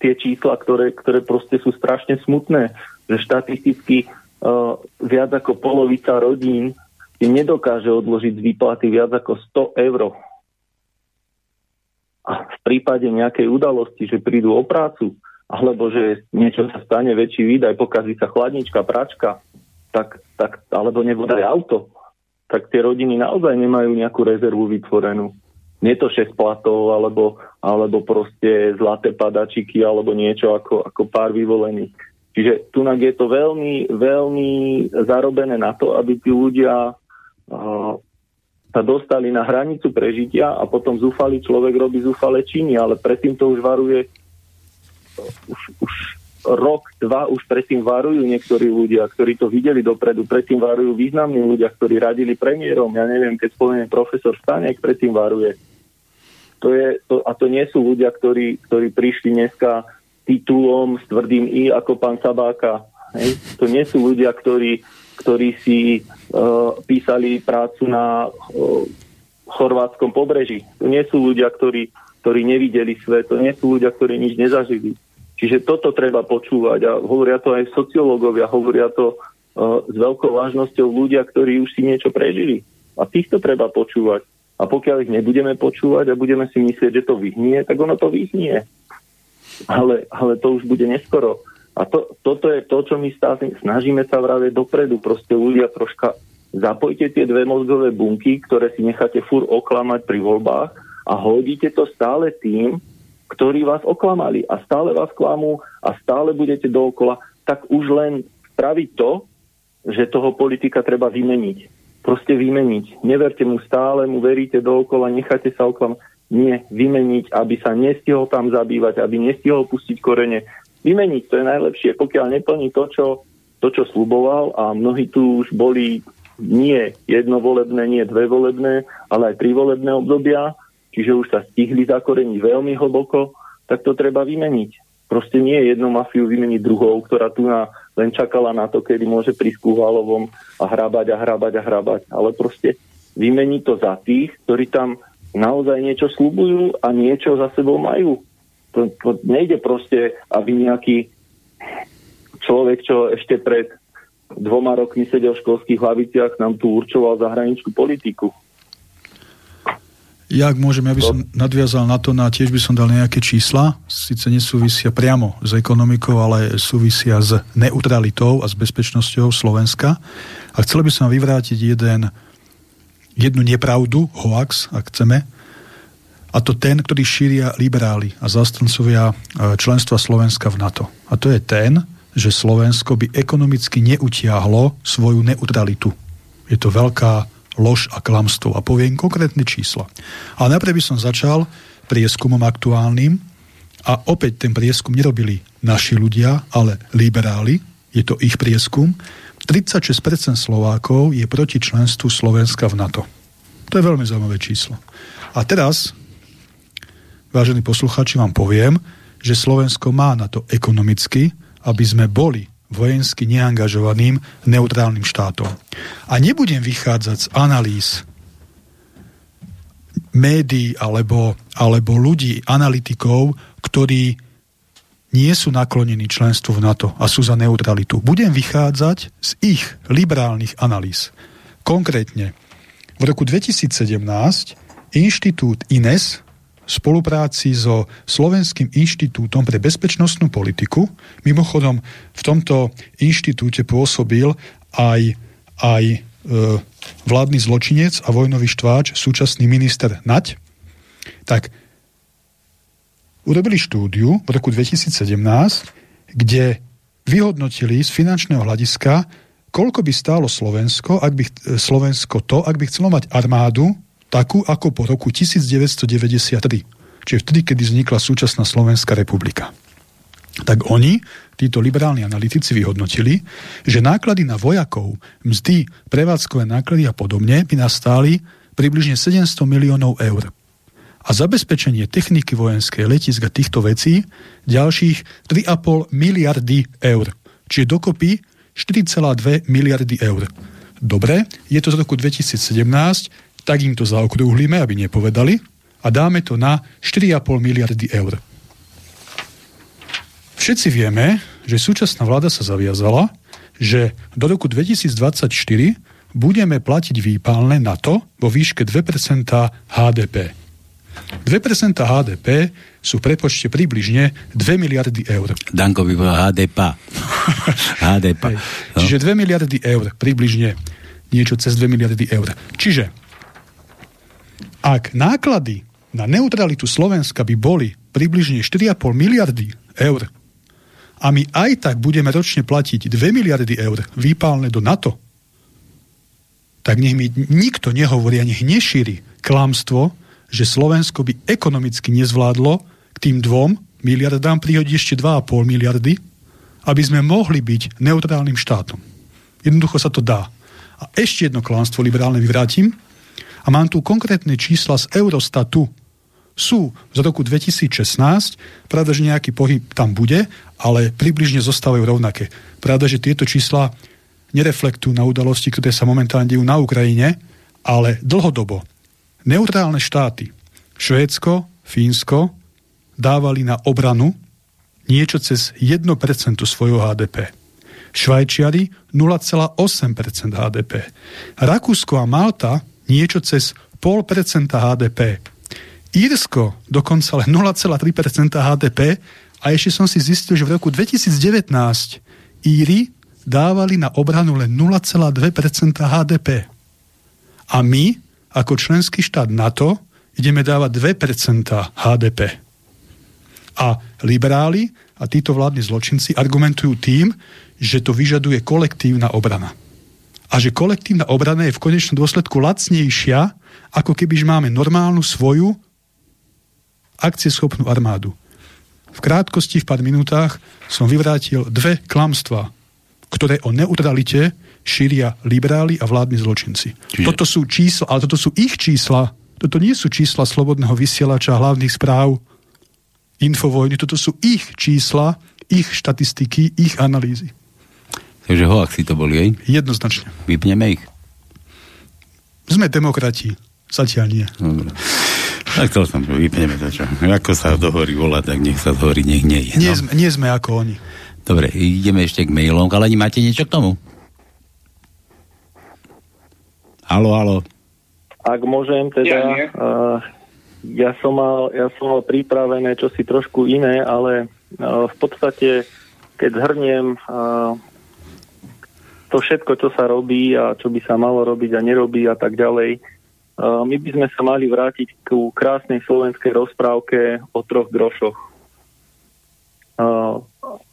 tie čísla, ktoré, ktoré proste sú strašne smutné, že štatisticky uh, viac ako polovica rodín si nedokáže odložiť z výplaty viac ako 100 eur a v prípade nejakej udalosti, že prídu o prácu, alebo že niečo sa stane, väčší výdaj, pokazí sa chladnička, pračka, tak, tak, alebo nebude auto, tak tie rodiny naozaj nemajú nejakú rezervu vytvorenú. Nie to 6 platov, alebo, alebo proste zlaté padačiky, alebo niečo ako, ako pár vyvolených. Čiže tunak je to veľmi, veľmi zarobené na to, aby tí ľudia sa dostali na hranicu prežitia a potom zúfalý človek robí zúfale činy, ale predtým to už varuje už, už rok, dva už predtým varujú niektorí ľudia, ktorí to videli dopredu, predtým varujú významní ľudia, ktorí radili premiérom, ja neviem, keď spomeniem profesor Stanek, predtým varuje. To je, to, a to nie sú ľudia, ktorí, ktorí prišli dneska titulom s tvrdým I ako pán Sabáka. Hej? To nie sú ľudia, ktorí ktorí si písali prácu na uh, chorvátskom pobreží. To nie sú ľudia, ktorí, ktorí nevideli svet, to nie sú ľudia, ktorí nič nezažili. Čiže toto treba počúvať a hovoria to aj sociológovia, hovoria to uh, s veľkou vážnosťou ľudia, ktorí už si niečo prežili. A týchto treba počúvať. A pokiaľ ich nebudeme počúvať a budeme si myslieť, že to vyhnie, tak ono to vyhnie. Ale, ale to už bude neskoro. A to, toto je to, čo my stále snažíme sa vraviť dopredu. Proste ľudia troška zapojte tie dve mozgové bunky, ktoré si necháte fur oklamať pri voľbách a hodíte to stále tým, ktorí vás oklamali a stále vás klamú a stále budete dookola, tak už len spraviť to, že toho politika treba vymeniť. Proste vymeniť. Neverte mu stále, mu veríte dookola, necháte sa oklamať. Nie, vymeniť, aby sa nestihol tam zabývať, aby nestihol pustiť korene, vymeniť. To je najlepšie, pokiaľ neplní to, čo, to, čo sluboval a mnohí tu už boli nie jednovolebné, nie dve volebné, ale aj tri volebné obdobia, čiže už sa stihli zakoreniť veľmi hlboko, tak to treba vymeniť. Proste nie je jednu mafiu vymeniť druhou, ktorá tu na, len čakala na to, kedy môže prísť ku Valovom a hrabať a hrabať a hrabať. Ale proste vymeniť to za tých, ktorí tam naozaj niečo slubujú a niečo za sebou majú. To, to nejde proste, aby nejaký človek, čo ešte pred dvoma rokmi sedel v školských hlaviciach, nám tu určoval zahraničnú politiku. Ja, ak môžem, ja by som nadviazal na to, na tiež by som dal nejaké čísla, síce nesúvisia priamo s ekonomikou, ale súvisia s neutralitou a s bezpečnosťou Slovenska. A chcel by som vyvrátiť jeden, jednu nepravdu, hoax, ak chceme, a to ten, ktorý šíria liberáli a zastancovia e, členstva Slovenska v NATO. A to je ten, že Slovensko by ekonomicky neutiahlo svoju neutralitu. Je to veľká lož a klamstvo. A poviem konkrétne čísla. A najprv by som začal prieskumom aktuálnym a opäť ten prieskum nerobili naši ľudia, ale liberáli. Je to ich prieskum. 36% Slovákov je proti členstvu Slovenska v NATO. To je veľmi zaujímavé číslo. A teraz vážení posluchači, vám poviem, že Slovensko má na to ekonomicky, aby sme boli vojensky neangažovaným neutrálnym štátom. A nebudem vychádzať z analýz médií alebo, alebo ľudí, analytikov, ktorí nie sú naklonení členstvu v NATO a sú za neutralitu. Budem vychádzať z ich liberálnych analýz. Konkrétne, v roku 2017 Inštitút INES spolupráci so Slovenským inštitútom pre bezpečnostnú politiku, mimochodom v tomto inštitúte pôsobil aj, aj e, vládny zločinec a vojnový štváč, súčasný minister Nať, tak urobili štúdiu v roku 2017, kde vyhodnotili z finančného hľadiska, koľko by stálo Slovensko, ak by, Slovensko to, ak by chcelo mať armádu takú ako po roku 1993. Čiže vtedy, kedy vznikla súčasná Slovenská republika. Tak oni, títo liberálni analytici, vyhodnotili, že náklady na vojakov, mzdy, prevádzkové náklady a podobne by nastáli približne 700 miliónov eur a zabezpečenie techniky vojenskej letiska týchto vecí ďalších 3,5 miliardy eur. Čiže dokopy 4,2 miliardy eur. Dobre, je to z roku 2017, tak im to zaokrúhlime, aby nepovedali, a dáme to na 4,5 miliardy eur. Všetci vieme, že súčasná vláda sa zaviazala, že do roku 2024 budeme platiť výpalné na to vo výške 2% HDP. 2% HDP sú v prepočte približne 2 miliardy eur. Danko by povedal HDP. HDP. No. Čiže 2 miliardy eur, približne niečo cez 2 miliardy eur. Čiže ak náklady na neutralitu Slovenska by boli približne 4,5 miliardy eur a my aj tak budeme ročne platiť 2 miliardy eur výpálne do NATO, tak nech mi nikto nehovorí a nech nešíri klamstvo, že Slovensko by ekonomicky nezvládlo k tým dvom miliardám prihodiť ešte 2,5 miliardy, aby sme mohli byť neutrálnym štátom. Jednoducho sa to dá. A ešte jedno klánstvo liberálne vyvrátim. A mám tu konkrétne čísla z Eurostatu. Sú z roku 2016, pravda, že nejaký pohyb tam bude, ale približne zostávajú rovnaké. Pravda, že tieto čísla nereflektujú na udalosti, ktoré sa momentálne dejú na Ukrajine, ale dlhodobo Neutrálne štáty, Švédsko, Fínsko, dávali na obranu niečo cez 1% svojho HDP. Švajčiari 0,8% HDP. Rakúsko a Malta niečo cez 0,5% HDP. Írsko dokonca len 0,3% HDP a ešte som si zistil, že v roku 2019 Íry dávali na obranu len 0,2% HDP. A my ako členský štát NATO ideme dávať 2% HDP. A liberáli a títo vládni zločinci argumentujú tým, že to vyžaduje kolektívna obrana. A že kolektívna obrana je v konečnom dôsledku lacnejšia, ako keby máme normálnu svoju akcieschopnú armádu. V krátkosti, v pár minútach som vyvrátil dve klamstvá, ktoré o neutralite šíria liberáli a vládni zločinci. Čiže... Toto sú čísla, ale toto sú ich čísla. Toto nie sú čísla slobodného vysielača hlavných správ Infovojny. Toto sú ich čísla, ich štatistiky, ich analýzy. Takže hoaxi to boli, aj? Jednoznačne. Vypneme ich? Sme demokrati. Zatiaľ nie. Dobre. Tak to som, vypneme to čo. Ako sa dohorí volá, tak nech sa dohorí, nech nie je. Nie, no. sme, nie sme ako oni. Dobre, ideme ešte k mailom. Ale máte niečo k tomu? Halo, halo. Ak môžem teda, ja, uh, ja, som mal, ja som mal pripravené čosi trošku iné, ale uh, v podstate, keď zhrniem uh, to všetko, čo sa robí a čo by sa malo robiť a nerobí a tak ďalej, my by sme sa mali vrátiť ku krásnej slovenskej rozprávke o troch grošoch.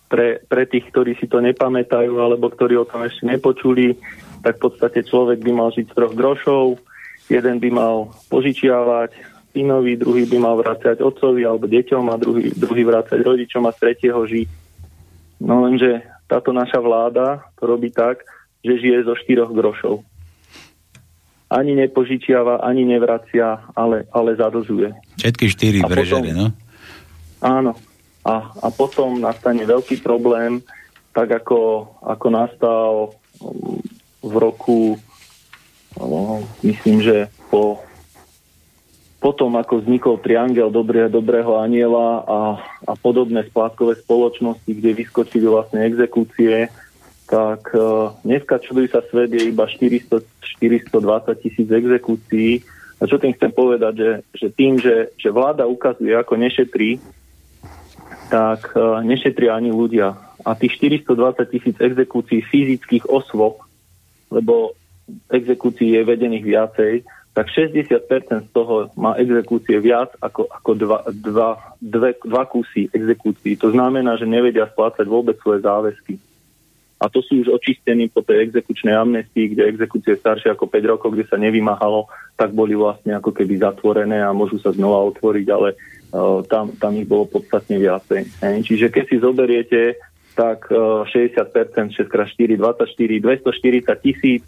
Pre, pre tých, ktorí si to nepamätajú alebo ktorí o tom ešte nepočuli, tak v podstate človek by mal žiť z troch grošov, jeden by mal požičiavať synovi, druhý by mal vrácať otcovi alebo deťom a druhý, druhý vrácať rodičom a tretieho žiť. No lenže táto naša vláda to robí tak, že žije zo štyroch grošov. Ani nepožičiava, ani nevracia, ale, ale zadlžuje. Všetky štyri brežere, no? Áno. A, a potom nastane veľký problém, tak ako, ako nastal v roku, no, myslím, že po potom ako vznikol triangel dobrého, dobrého aniela a, a podobné splátkové spoločnosti, kde vyskočili vlastne exekúcie, tak uh, dneska čuduj sa svet je iba 400, 420 tisíc exekúcií. A čo tým chcem povedať, že, že tým, že, že vláda ukazuje, ako nešetrí, tak uh, nešetria ani ľudia. A tých 420 tisíc exekúcií fyzických osôb, lebo exekúcií je vedených viacej, tak 60% z toho má exekúcie viac ako, ako dva, dva, dve, dva kusy exekúcií. To znamená, že nevedia splácať vôbec svoje záväzky. A to sú už očistení po tej exekučnej amnestii, kde exekúcie staršie ako 5 rokov, kde sa nevymáhalo, tak boli vlastne ako keby zatvorené a môžu sa znova otvoriť, ale uh, tam, tam ich bolo podstatne viacej. Hej. Čiže keď si zoberiete, tak uh, 60%, 6x4, 24, 240 tisíc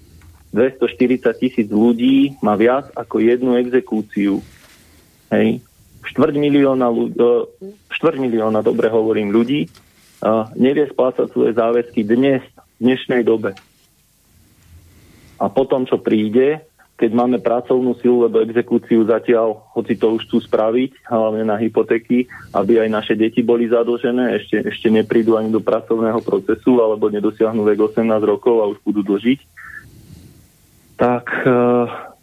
240 tisíc ľudí má viac ako jednu exekúciu. Hej. Štvrť milióna, e, štvrť milióna, dobre hovorím, ľudí uh, nevie splácať svoje záväzky dnes, v dnešnej dobe. A potom, čo príde, keď máme pracovnú silu, lebo exekúciu zatiaľ, hoci to už chcú spraviť, hlavne na hypotéky, aby aj naše deti boli zadlžené, ešte, ešte neprídu ani do pracovného procesu, alebo nedosiahnu vek 18 rokov a už budú dlžiť, tak, e,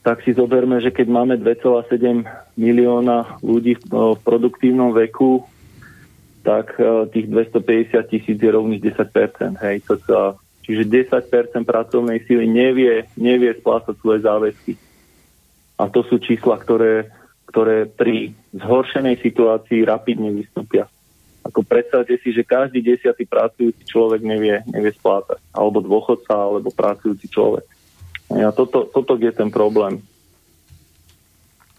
tak si zoberme, že keď máme 2,7 milióna ľudí v, v produktívnom veku, tak e, tých 250 tisíc je rovných 10%. Hej, to sa, čiže 10% pracovnej síly nevie, nevie splácať svoje záväzky. A to sú čísla, ktoré, ktoré pri zhoršenej situácii rapidne vystúpia. Ako predstavte si, že každý desiatý pracujúci človek nevie, nevie splácať. Alebo dôchodca, alebo pracujúci človek. A toto, toto je ten problém.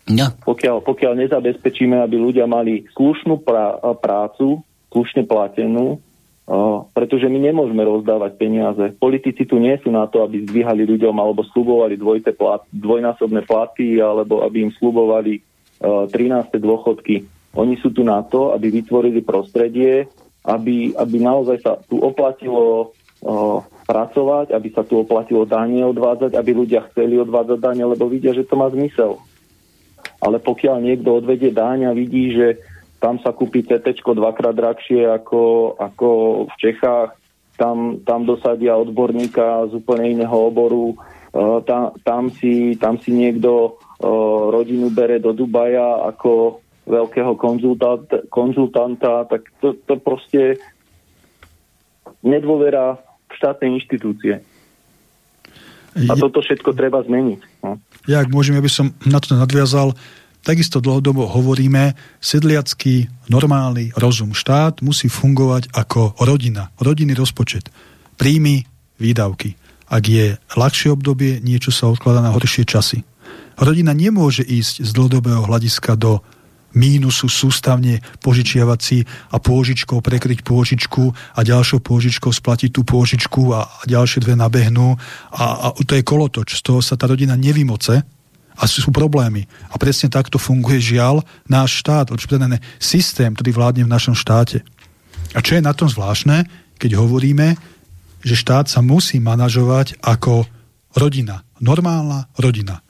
No. Pokiaľ, pokiaľ nezabezpečíme, aby ľudia mali slušnú prá- prácu, slušne platenú, uh, pretože my nemôžeme rozdávať peniaze. Politici tu nie sú na to, aby zdvíhali ľuďom alebo slubovali dvojité plat, dvojnásobné platy alebo aby im slubovali uh, 13. dôchodky. Oni sú tu na to, aby vytvorili prostredie, aby, aby naozaj sa tu oplatilo uh, pracovať, aby sa tu oplatilo dane odvádzať, aby ľudia chceli odvádzať dane, lebo vidia, že to má zmysel. Ale pokiaľ niekto odvedie dáň a vidí, že tam sa kúpi CT dvakrát drahšie ako, ako v Čechách, tam, tam dosadia odborníka z úplne iného oboru, uh, tam, tam, si, tam si niekto uh, rodinu bere do Dubaja ako veľkého konzultanta, konzultanta tak to, to proste nedôvera štátnej inštitúcie. A toto všetko treba zmeniť. No. Ja, ak môžem, aby som na to nadviazal, takisto dlhodobo hovoríme, sedliacký, normálny rozum štát musí fungovať ako rodina, rodinný rozpočet. Príjmy, výdavky. Ak je ľahšie obdobie, niečo sa odkladá na horšie časy. Rodina nemôže ísť z dlhodobého hľadiska do mínusu sústavne požičiavať si a pôžičkou prekryť pôžičku a ďalšou pôžičkou splatiť tú pôžičku a, ďalšie dve nabehnú a, a to je kolotoč, z toho sa tá rodina nevymoce a sú, sú problémy. A presne takto funguje žiaľ náš štát, lepšie systém, ktorý vládne v našom štáte. A čo je na tom zvláštne, keď hovoríme, že štát sa musí manažovať ako rodina. Normálna rodina.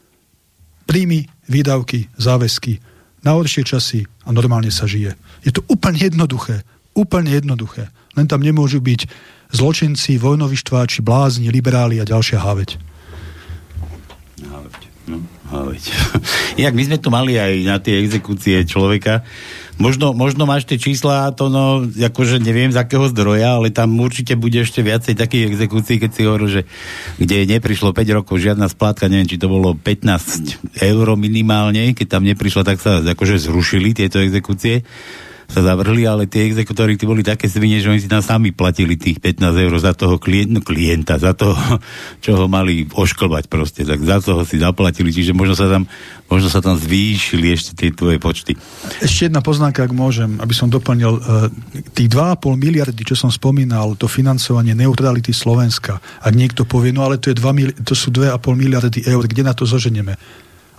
Príjmy, výdavky, záväzky, na horšie časy a normálne sa žije. Je to úplne jednoduché. Úplne jednoduché. Len tam nemôžu byť zločinci, vojnovištváči, blázni, liberáli a ďalšia háveť. Háveť. No, háveť. Jak my sme tu mali aj na tie exekúcie človeka, Možno, možno máš tie čísla, to no, akože neviem z akého zdroja, ale tam určite bude ešte viacej takých exekúcií, keď si hovoril, že kde neprišlo 5 rokov žiadna splátka, neviem, či to bolo 15 eur minimálne, keď tam neprišlo, tak sa akože zrušili tieto exekúcie sa zavrhli, ale tie exekutory tí boli také svine, že oni si tam sami platili tých 15 eur za toho klient, no, klienta, za toho, čo ho mali ošklbať proste, tak za toho si zaplatili, čiže možno sa tam, možno sa tam zvýšili ešte tie tvoje počty. Ešte jedna poznámka, ak môžem, aby som doplnil, e, tých 2,5 miliardy, čo som spomínal, to financovanie neutrality Slovenska, ak niekto povie, no ale to, je 2, to sú 2,5 miliardy eur, kde na to zoženieme?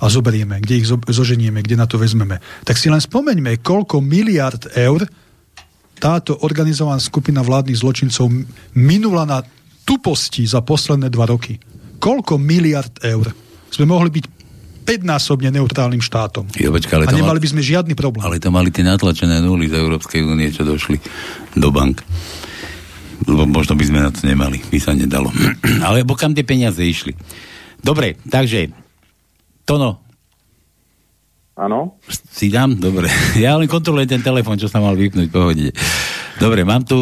A zoberieme, kde ich zoženieme, kde na to vezmeme. Tak si len spomeňme, koľko miliard eur táto organizovaná skupina vládnych zločincov minula na tuposti za posledné dva roky. Koľko miliard eur? Sme mohli byť 5 5-násobne neutrálnym štátom. Jo, počka, ale a nemali by sme žiadny problém. Ale to mali tie natlačené nuly z Európskej únie, čo došli do bank. Lebo možno by sme na to nemali, by sa nedalo. ale kam tie peniaze išli? Dobre, takže Tono, Áno. Si dám? Dobre. Ja len kontrolujem ten telefon, čo sa mal vypnúť, pohode. Dobre, mám tu,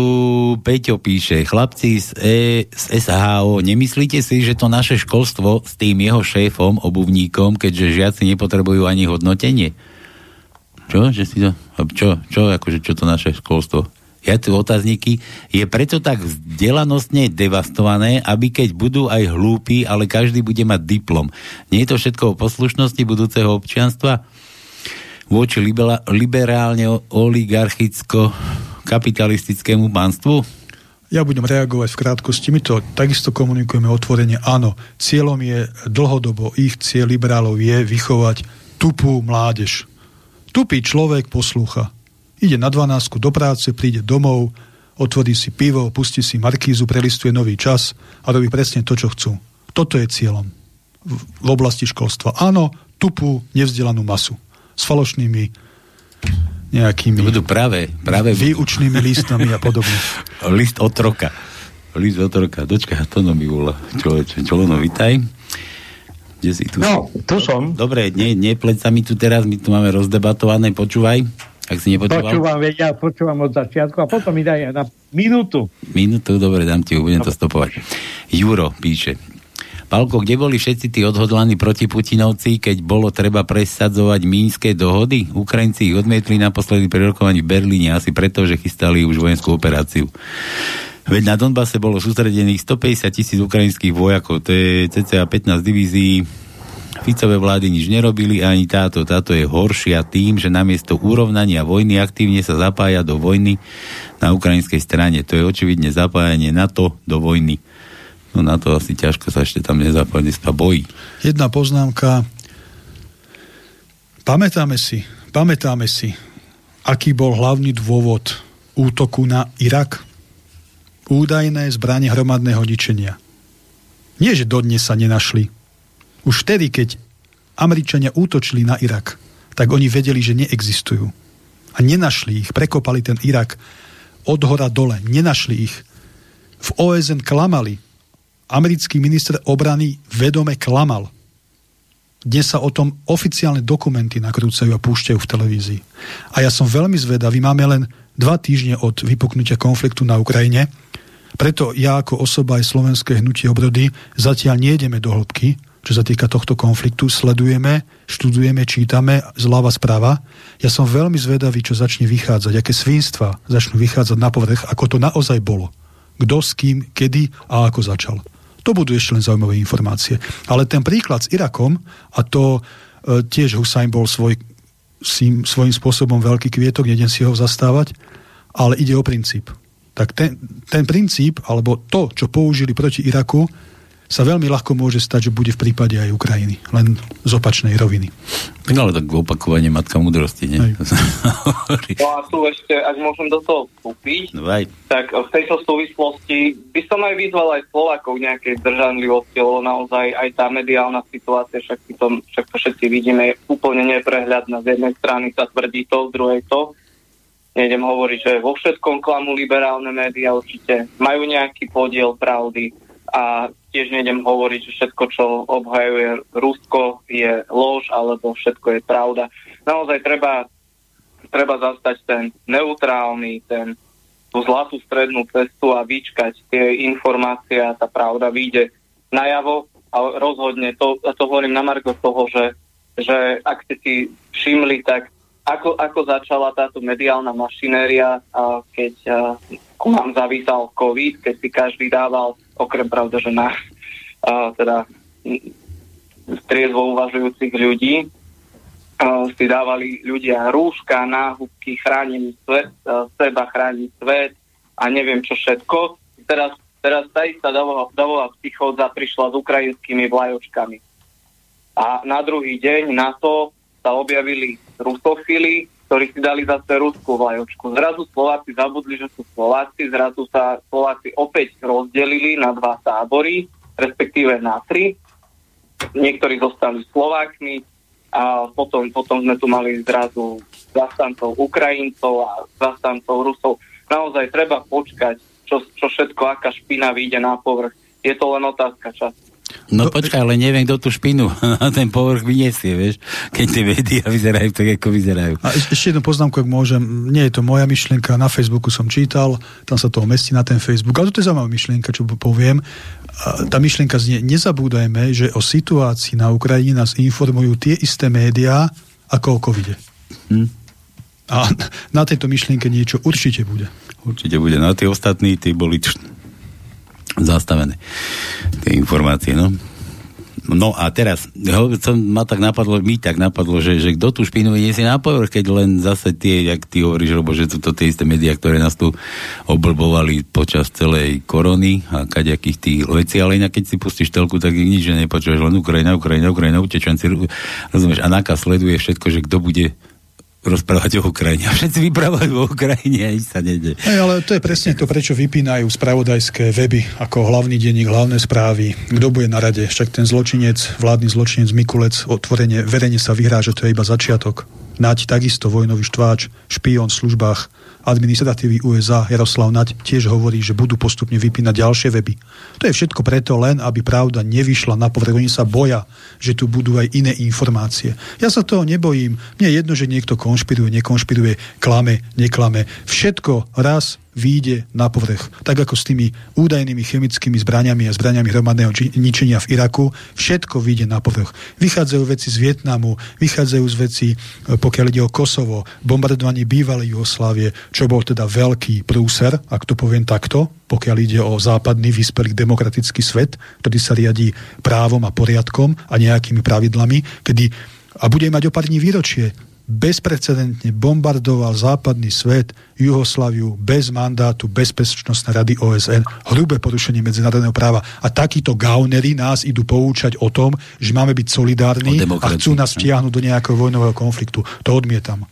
Peťo píše, chlapci z, e, z SHO, nemyslíte si, že to naše školstvo s tým jeho šéfom, obuvníkom, keďže žiaci nepotrebujú ani hodnotenie? Čo? Že si to, čo? Čo? Akože čo to naše školstvo? Ja tu otázniky, je preto tak vzdelanostne devastované, aby keď budú aj hlúpi, ale každý bude mať diplom. Nie je to všetko o poslušnosti budúceho občianstva? voči liberálne oligarchicko kapitalistickému pánstvu? Ja budem reagovať v krátkosti. My to takisto komunikujeme otvorene. Áno, cieľom je dlhodobo, ich cieľ liberálov je vychovať tupú mládež. Tupý človek poslúcha. Ide na 12 do práce, príde domov, otvorí si pivo, pustí si markízu, prelistuje nový čas a robí presne to, čo chcú. Toto je cieľom v oblasti školstva. Áno, tupú, nevzdelanú masu s falošnými nejakými... To budú práve, práve... Výučnými listami a podobne. List otroka. List otroka. Dočka, to no mi volá. Človeče, Čolono, vitaj. Kde si tu? No, tu som. Dobre, nie, nepleť sa mi tu teraz, my tu máme rozdebatované, počúvaj. Ak si nepočúval. Počúvam, veď ja počúvam od začiatku a potom mi daj na minútu. Minútu, dobre, dám ti, budem to stopovať. Juro píše, Palko, kde boli všetci tí odhodlaní protiputinovci, keď bolo treba presadzovať mínske dohody? Ukrajinci ich odmietli naposledy pri rokovaní v Berlíne asi preto, že chystali už vojenskú operáciu. Veď na Donbase bolo sústredených 150 tisíc ukrajinských vojakov, to je cca 15 divízií. Ficové vlády nič nerobili ani táto. Táto je horšia tým, že namiesto urovnania vojny aktívne sa zapája do vojny na ukrajinskej strane. To je očividne zapájanie NATO do vojny. No na to asi ťažko sa ešte tam nezápadista bojí. Jedna poznámka. Pamätáme si, pamätáme si, aký bol hlavný dôvod útoku na Irak? Údajné zbranie hromadného ničenia. Nie, že dodnes sa nenašli. Už vtedy, keď Američania útočili na Irak, tak oni vedeli, že neexistujú. A nenašli ich, prekopali ten Irak od hora dole, nenašli ich. V OSN klamali, americký minister obrany vedome klamal. Dnes sa o tom oficiálne dokumenty nakrúcajú a púšťajú v televízii. A ja som veľmi zvedavý, máme len dva týždne od vypuknutia konfliktu na Ukrajine, preto ja ako osoba aj slovenské hnutie obrody zatiaľ nejdeme do hĺbky, čo sa týka tohto konfliktu, sledujeme, študujeme, čítame zľava správa. Ja som veľmi zvedavý, čo začne vychádzať, aké svinstva začnú vychádzať na povrch, ako to naozaj bolo. Kto s kým, kedy a ako začal. To budú ešte len zaujímavé informácie. Ale ten príklad s Irakom, a to e, tiež Hussein bol svoj, svým, svojím spôsobom veľký kvietok, nedem si ho zastávať, ale ide o princíp. Tak ten, ten princíp, alebo to, čo použili proti Iraku, sa veľmi ľahko môže stať, že bude v prípade aj Ukrajiny. Len z opačnej roviny. No ale tak opakovanie matka múdrosti, nie? no a tu ešte, ak môžem do toho vstúpiť, no tak v tejto súvislosti by som aj vyzval aj Slovákov nejakej zdržanlivosti, lebo naozaj aj tá mediálna situácia, však, to, však to všetci vidíme, je úplne neprehľadná. Z jednej strany sa tvrdí to, z druhej to. Nejdem hovoriť, že vo všetkom klamú liberálne médiá určite majú nejaký podiel pravdy a tiež nejdem hovoriť, že všetko, čo obhajuje Rusko, je lož, alebo všetko je pravda. Naozaj treba, treba zastať ten neutrálny, ten, tú zlatú strednú cestu a vyčkať tie informácie a tá pravda vyjde najavo a rozhodne, to, a to hovorím na margo toho, že, že ak ste si všimli, tak ako, ako začala táto mediálna mašinéria, keď ku nám zavísal COVID, keď si každý dával okrem pravda, že na a, teda striezvo uvažujúcich ľudí si dávali ľudia rúška, náhubky, chrániť svet, seba, chrániť svet a neviem čo všetko. Teraz, teraz tá istá davová, psychódza prišla s ukrajinskými vlajočkami. A na druhý deň na to sa objavili rusofily, ktorí si dali zase ruskú vlajočku. Zrazu Slováci zabudli, že sú Slováci, zrazu sa Slováci opäť rozdelili na dva tábory, respektíve na tri. Niektorí zostali Slovákmi, a potom, potom sme tu mali zrazu zastancov Ukrajincov a zastancov Rusov. Naozaj treba počkať, čo, čo všetko, aká špina vyjde na povrch. Je to len otázka času. No to, počkaj, ale neviem, kto tú špinu na ten povrch vyniesie, vieš, keď tie médiá vyzerajú tak, ako vyzerajú. A ešte jednu poznámku, ak môžem, nie je to moja myšlienka, na Facebooku som čítal, tam sa to mestí na ten Facebook, ale to je zaujímavá myšlienka, čo poviem. Tá myšlienka znie, nezabúdajme, že o situácii na Ukrajine nás informujú tie isté médiá, ako o covide. Hm. A na tejto myšlienke niečo určite bude. Určite bude. No a tí ostatní, tí boli zastavené tie informácie, no. No a teraz, som ma tak napadlo, mi tak napadlo, že, že kto tú špinu vyniesie na povrch, keď len zase tie, jak ty hovoríš, lebo že sú to tie isté médiá, ktoré nás tu oblbovali počas celej korony a kaďakých tých vecí, ale inak keď si pustíš telku, tak nič nepočuješ, len Ukrajina, Ukrajina, Ukrajina, utečenci, rozumieš, a NAKA sleduje všetko, že kto bude rozprávať o Ukrajine. A všetci vyprávajú o Ukrajine a sa nede. Hey, ale to je presne to, prečo vypínajú spravodajské weby ako hlavný denník, hlavné správy. Kto bude na rade? Však ten zločinec, vládny zločinec Mikulec, otvorene, verejne sa vyhrá, že to je iba začiatok. Nať takisto vojnový štváč, špión v službách administratívy USA Jaroslav Naď tiež hovorí, že budú postupne vypínať ďalšie weby. To je všetko preto len, aby pravda nevyšla na povrch. Oni sa boja, že tu budú aj iné informácie. Ja sa toho nebojím. Mne je jedno, že niekto konšpiruje, nekonšpiruje, klame, neklame. Všetko raz výjde na povrch. Tak ako s tými údajnými chemickými zbraniami a zbraniami hromadného ničenia v Iraku, všetko vyjde na povrch. Vychádzajú veci z Vietnamu, vychádzajú z veci, e, pokiaľ ide o Kosovo, bombardovanie bývalej Jugoslávie, čo bol teda veľký prúser, ak to poviem takto, pokiaľ ide o západný vyspelý demokratický svet, ktorý sa riadí právom a poriadkom a nejakými pravidlami, kedy a bude mať o pár dní výročie bezprecedentne bombardoval západný svet, Juhoslaviu, bez mandátu Bezpečnostnej rady OSN, hrubé porušenie medzinárodného práva. A takíto gaunery nás idú poučať o tom, že máme byť solidárni a chcú nás vtiahnuť do nejakého vojnového konfliktu. To odmietam.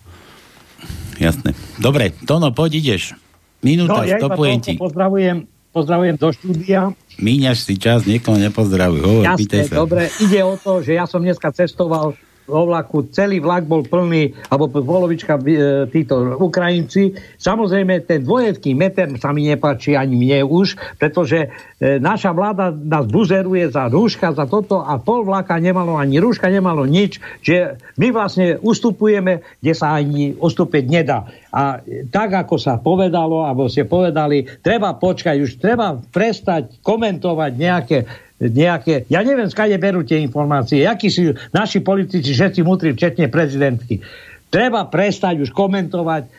Jasné. Dobre, Tono, poď ideš. Minúta, no, ja ti. Pozdravujem, pozdravujem do štúdia. Míňaš si čas, niekoho nepozdravuj. Hovor, Jasné, sa. dobre. Ide o to, že ja som dneska cestoval vo vlaku, celý vlak bol plný, alebo polovička e, títo Ukrajinci. Samozrejme, ten dvojecký meter sa mi nepáči ani mne už, pretože e, naša vláda nás buzeruje za rúška, za toto a pol vlaka nemalo ani rúška, nemalo nič, že my vlastne ustupujeme, kde sa ani ustúpiť nedá. A tak, ako sa povedalo, alebo ste povedali, treba počkať, už treba prestať komentovať nejaké nejaké, ja neviem, skade berú tie informácie, akí sú naši politici, všetci mutri, včetne prezidentky. Treba prestať už komentovať,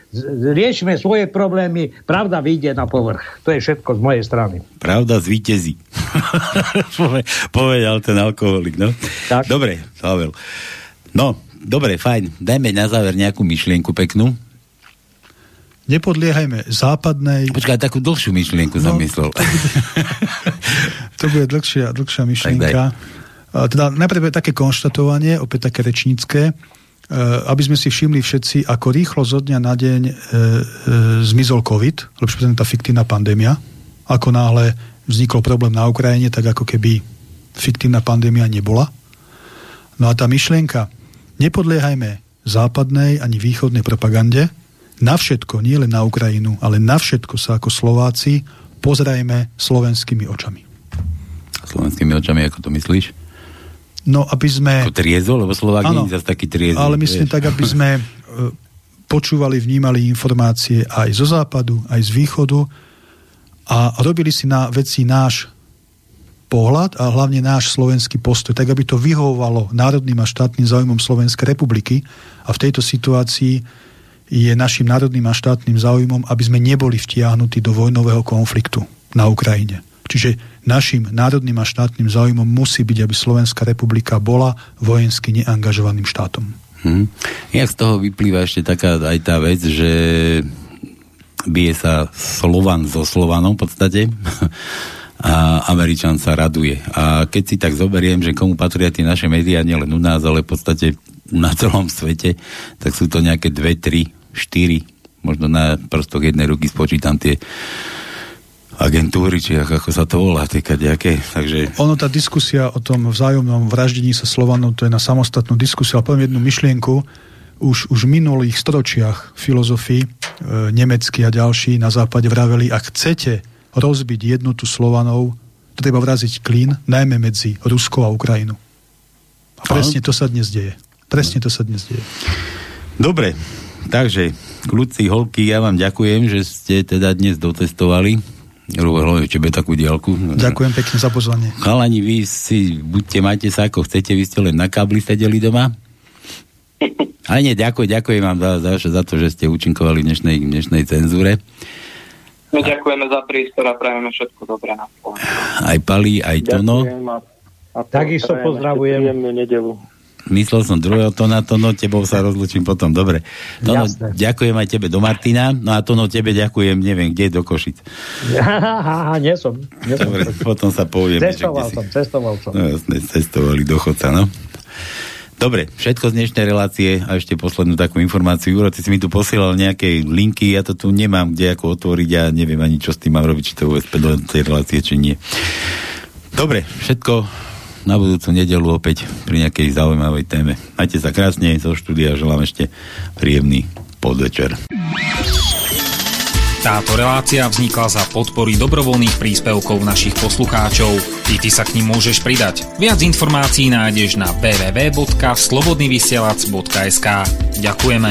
riešime svoje problémy, pravda vyjde na povrch. To je všetko z mojej strany. Pravda zvíťazí. Povedal ten alkoholik, no. Tak. Dobre, Pavel. No, dobre, fajn. Dajme na záver nejakú myšlienku peknú nepodliehajme západnej... Počkaj, takú dlhšiu myšlienku no, som myslel. To bude, to bude dlhšia, dlhšia myšlienka. Teda najprv také konštatovanie, opäť také rečnícke, aby sme si všimli všetci, ako rýchlo zo dňa na deň e, e, zmizol COVID, lepšie tá fiktívna pandémia. Ako náhle vznikol problém na Ukrajine, tak ako keby fiktívna pandémia nebola. No a tá myšlienka, nepodliehajme západnej ani východnej propagande, na všetko, nie len na Ukrajinu, ale na všetko sa ako Slováci pozrajme slovenskými očami. Slovenskými očami, ako to myslíš? No, aby sme... Ako triezo, lebo Slovák nie je zase taký triezo. Ale myslím vieš. tak, aby sme e, počúvali, vnímali informácie aj zo západu, aj z východu a robili si na veci náš pohľad a hlavne náš slovenský postoj, tak aby to vyhovovalo národným a štátnym záujmom Slovenskej republiky a v tejto situácii je našim národným a štátnym záujmom, aby sme neboli vtiahnutí do vojnového konfliktu na Ukrajine. Čiže našim národným a štátnym záujmom musí byť, aby Slovenská republika bola vojensky neangažovaným štátom. Hmm. Jak z toho vyplýva ešte taká aj tá vec, že bije sa Slovan so Slovanom v podstate a Američan sa raduje. A keď si tak zoberiem, že komu patria tie naše médiá, nielen u nás, ale v podstate na celom svete, tak sú to nejaké dve, tri štyri, možno na prostoch jednej ruky spočítam tie agentúry, či ako, sa to volá, nejaké, takže... Ono, tá diskusia o tom vzájomnom vraždení sa Slovanov, to je na samostatnú diskusiu, ale poviem jednu myšlienku, už, už v minulých storočiach filozofi, e, nemeckí a ďalší na západe vraveli, ak chcete rozbiť jednotu Slovanov, treba vraziť klín, najmä medzi Ruskou a Ukrajinu. A presne to sa dnes deje. Presne to sa dnes deje. Dobre, takže kľúci, holky, ja vám ďakujem, že ste teda dnes dotestovali hlavne tebe takú diálku. Ďakujem pekne za pozvanie. Chalani, vy si, buďte, majte sa ako chcete, vy ste len na kábli sedeli doma. Ale nie, ďakujem, ďakujem vám za, za, za to, že ste účinkovali v dnešnej, dnešnej cenzúre. My ďakujeme za prístor a prajeme všetko dobré na Aj Pali, aj Tono. A Takisto pozdravujem. nedelu. Myslel som druhého Tona, Tono, tebou sa rozlučím potom, dobre. Tono, Jasne. ďakujem aj tebe do Martina, no a Tono, tebe ďakujem, neviem, kde do Košic. nie som. Nie dobre, som. potom sa poviem. Cestoval som, cestoval som. No jasne, cestovali do chodca, no. Dobre, všetko z dnešnej relácie a ešte poslednú takú informáciu. Juro, ty si mi tu posielal nejaké linky, ja to tu nemám kde ako otvoriť a ja neviem ani čo s tým mám robiť, či to vôbec do tej relácie, či nie. Dobre, všetko na budúcu nedelu opäť pri nejakej zaujímavej téme. Majte sa krásne zo štúdia, želám ešte príjemný podvečer. Táto relácia vznikla za podpory dobrovoľných príspevkov našich poslucháčov. I ty sa k ním môžeš pridať. Viac informácií nájdeš na www.slobodnyvysielac.sk Ďakujeme.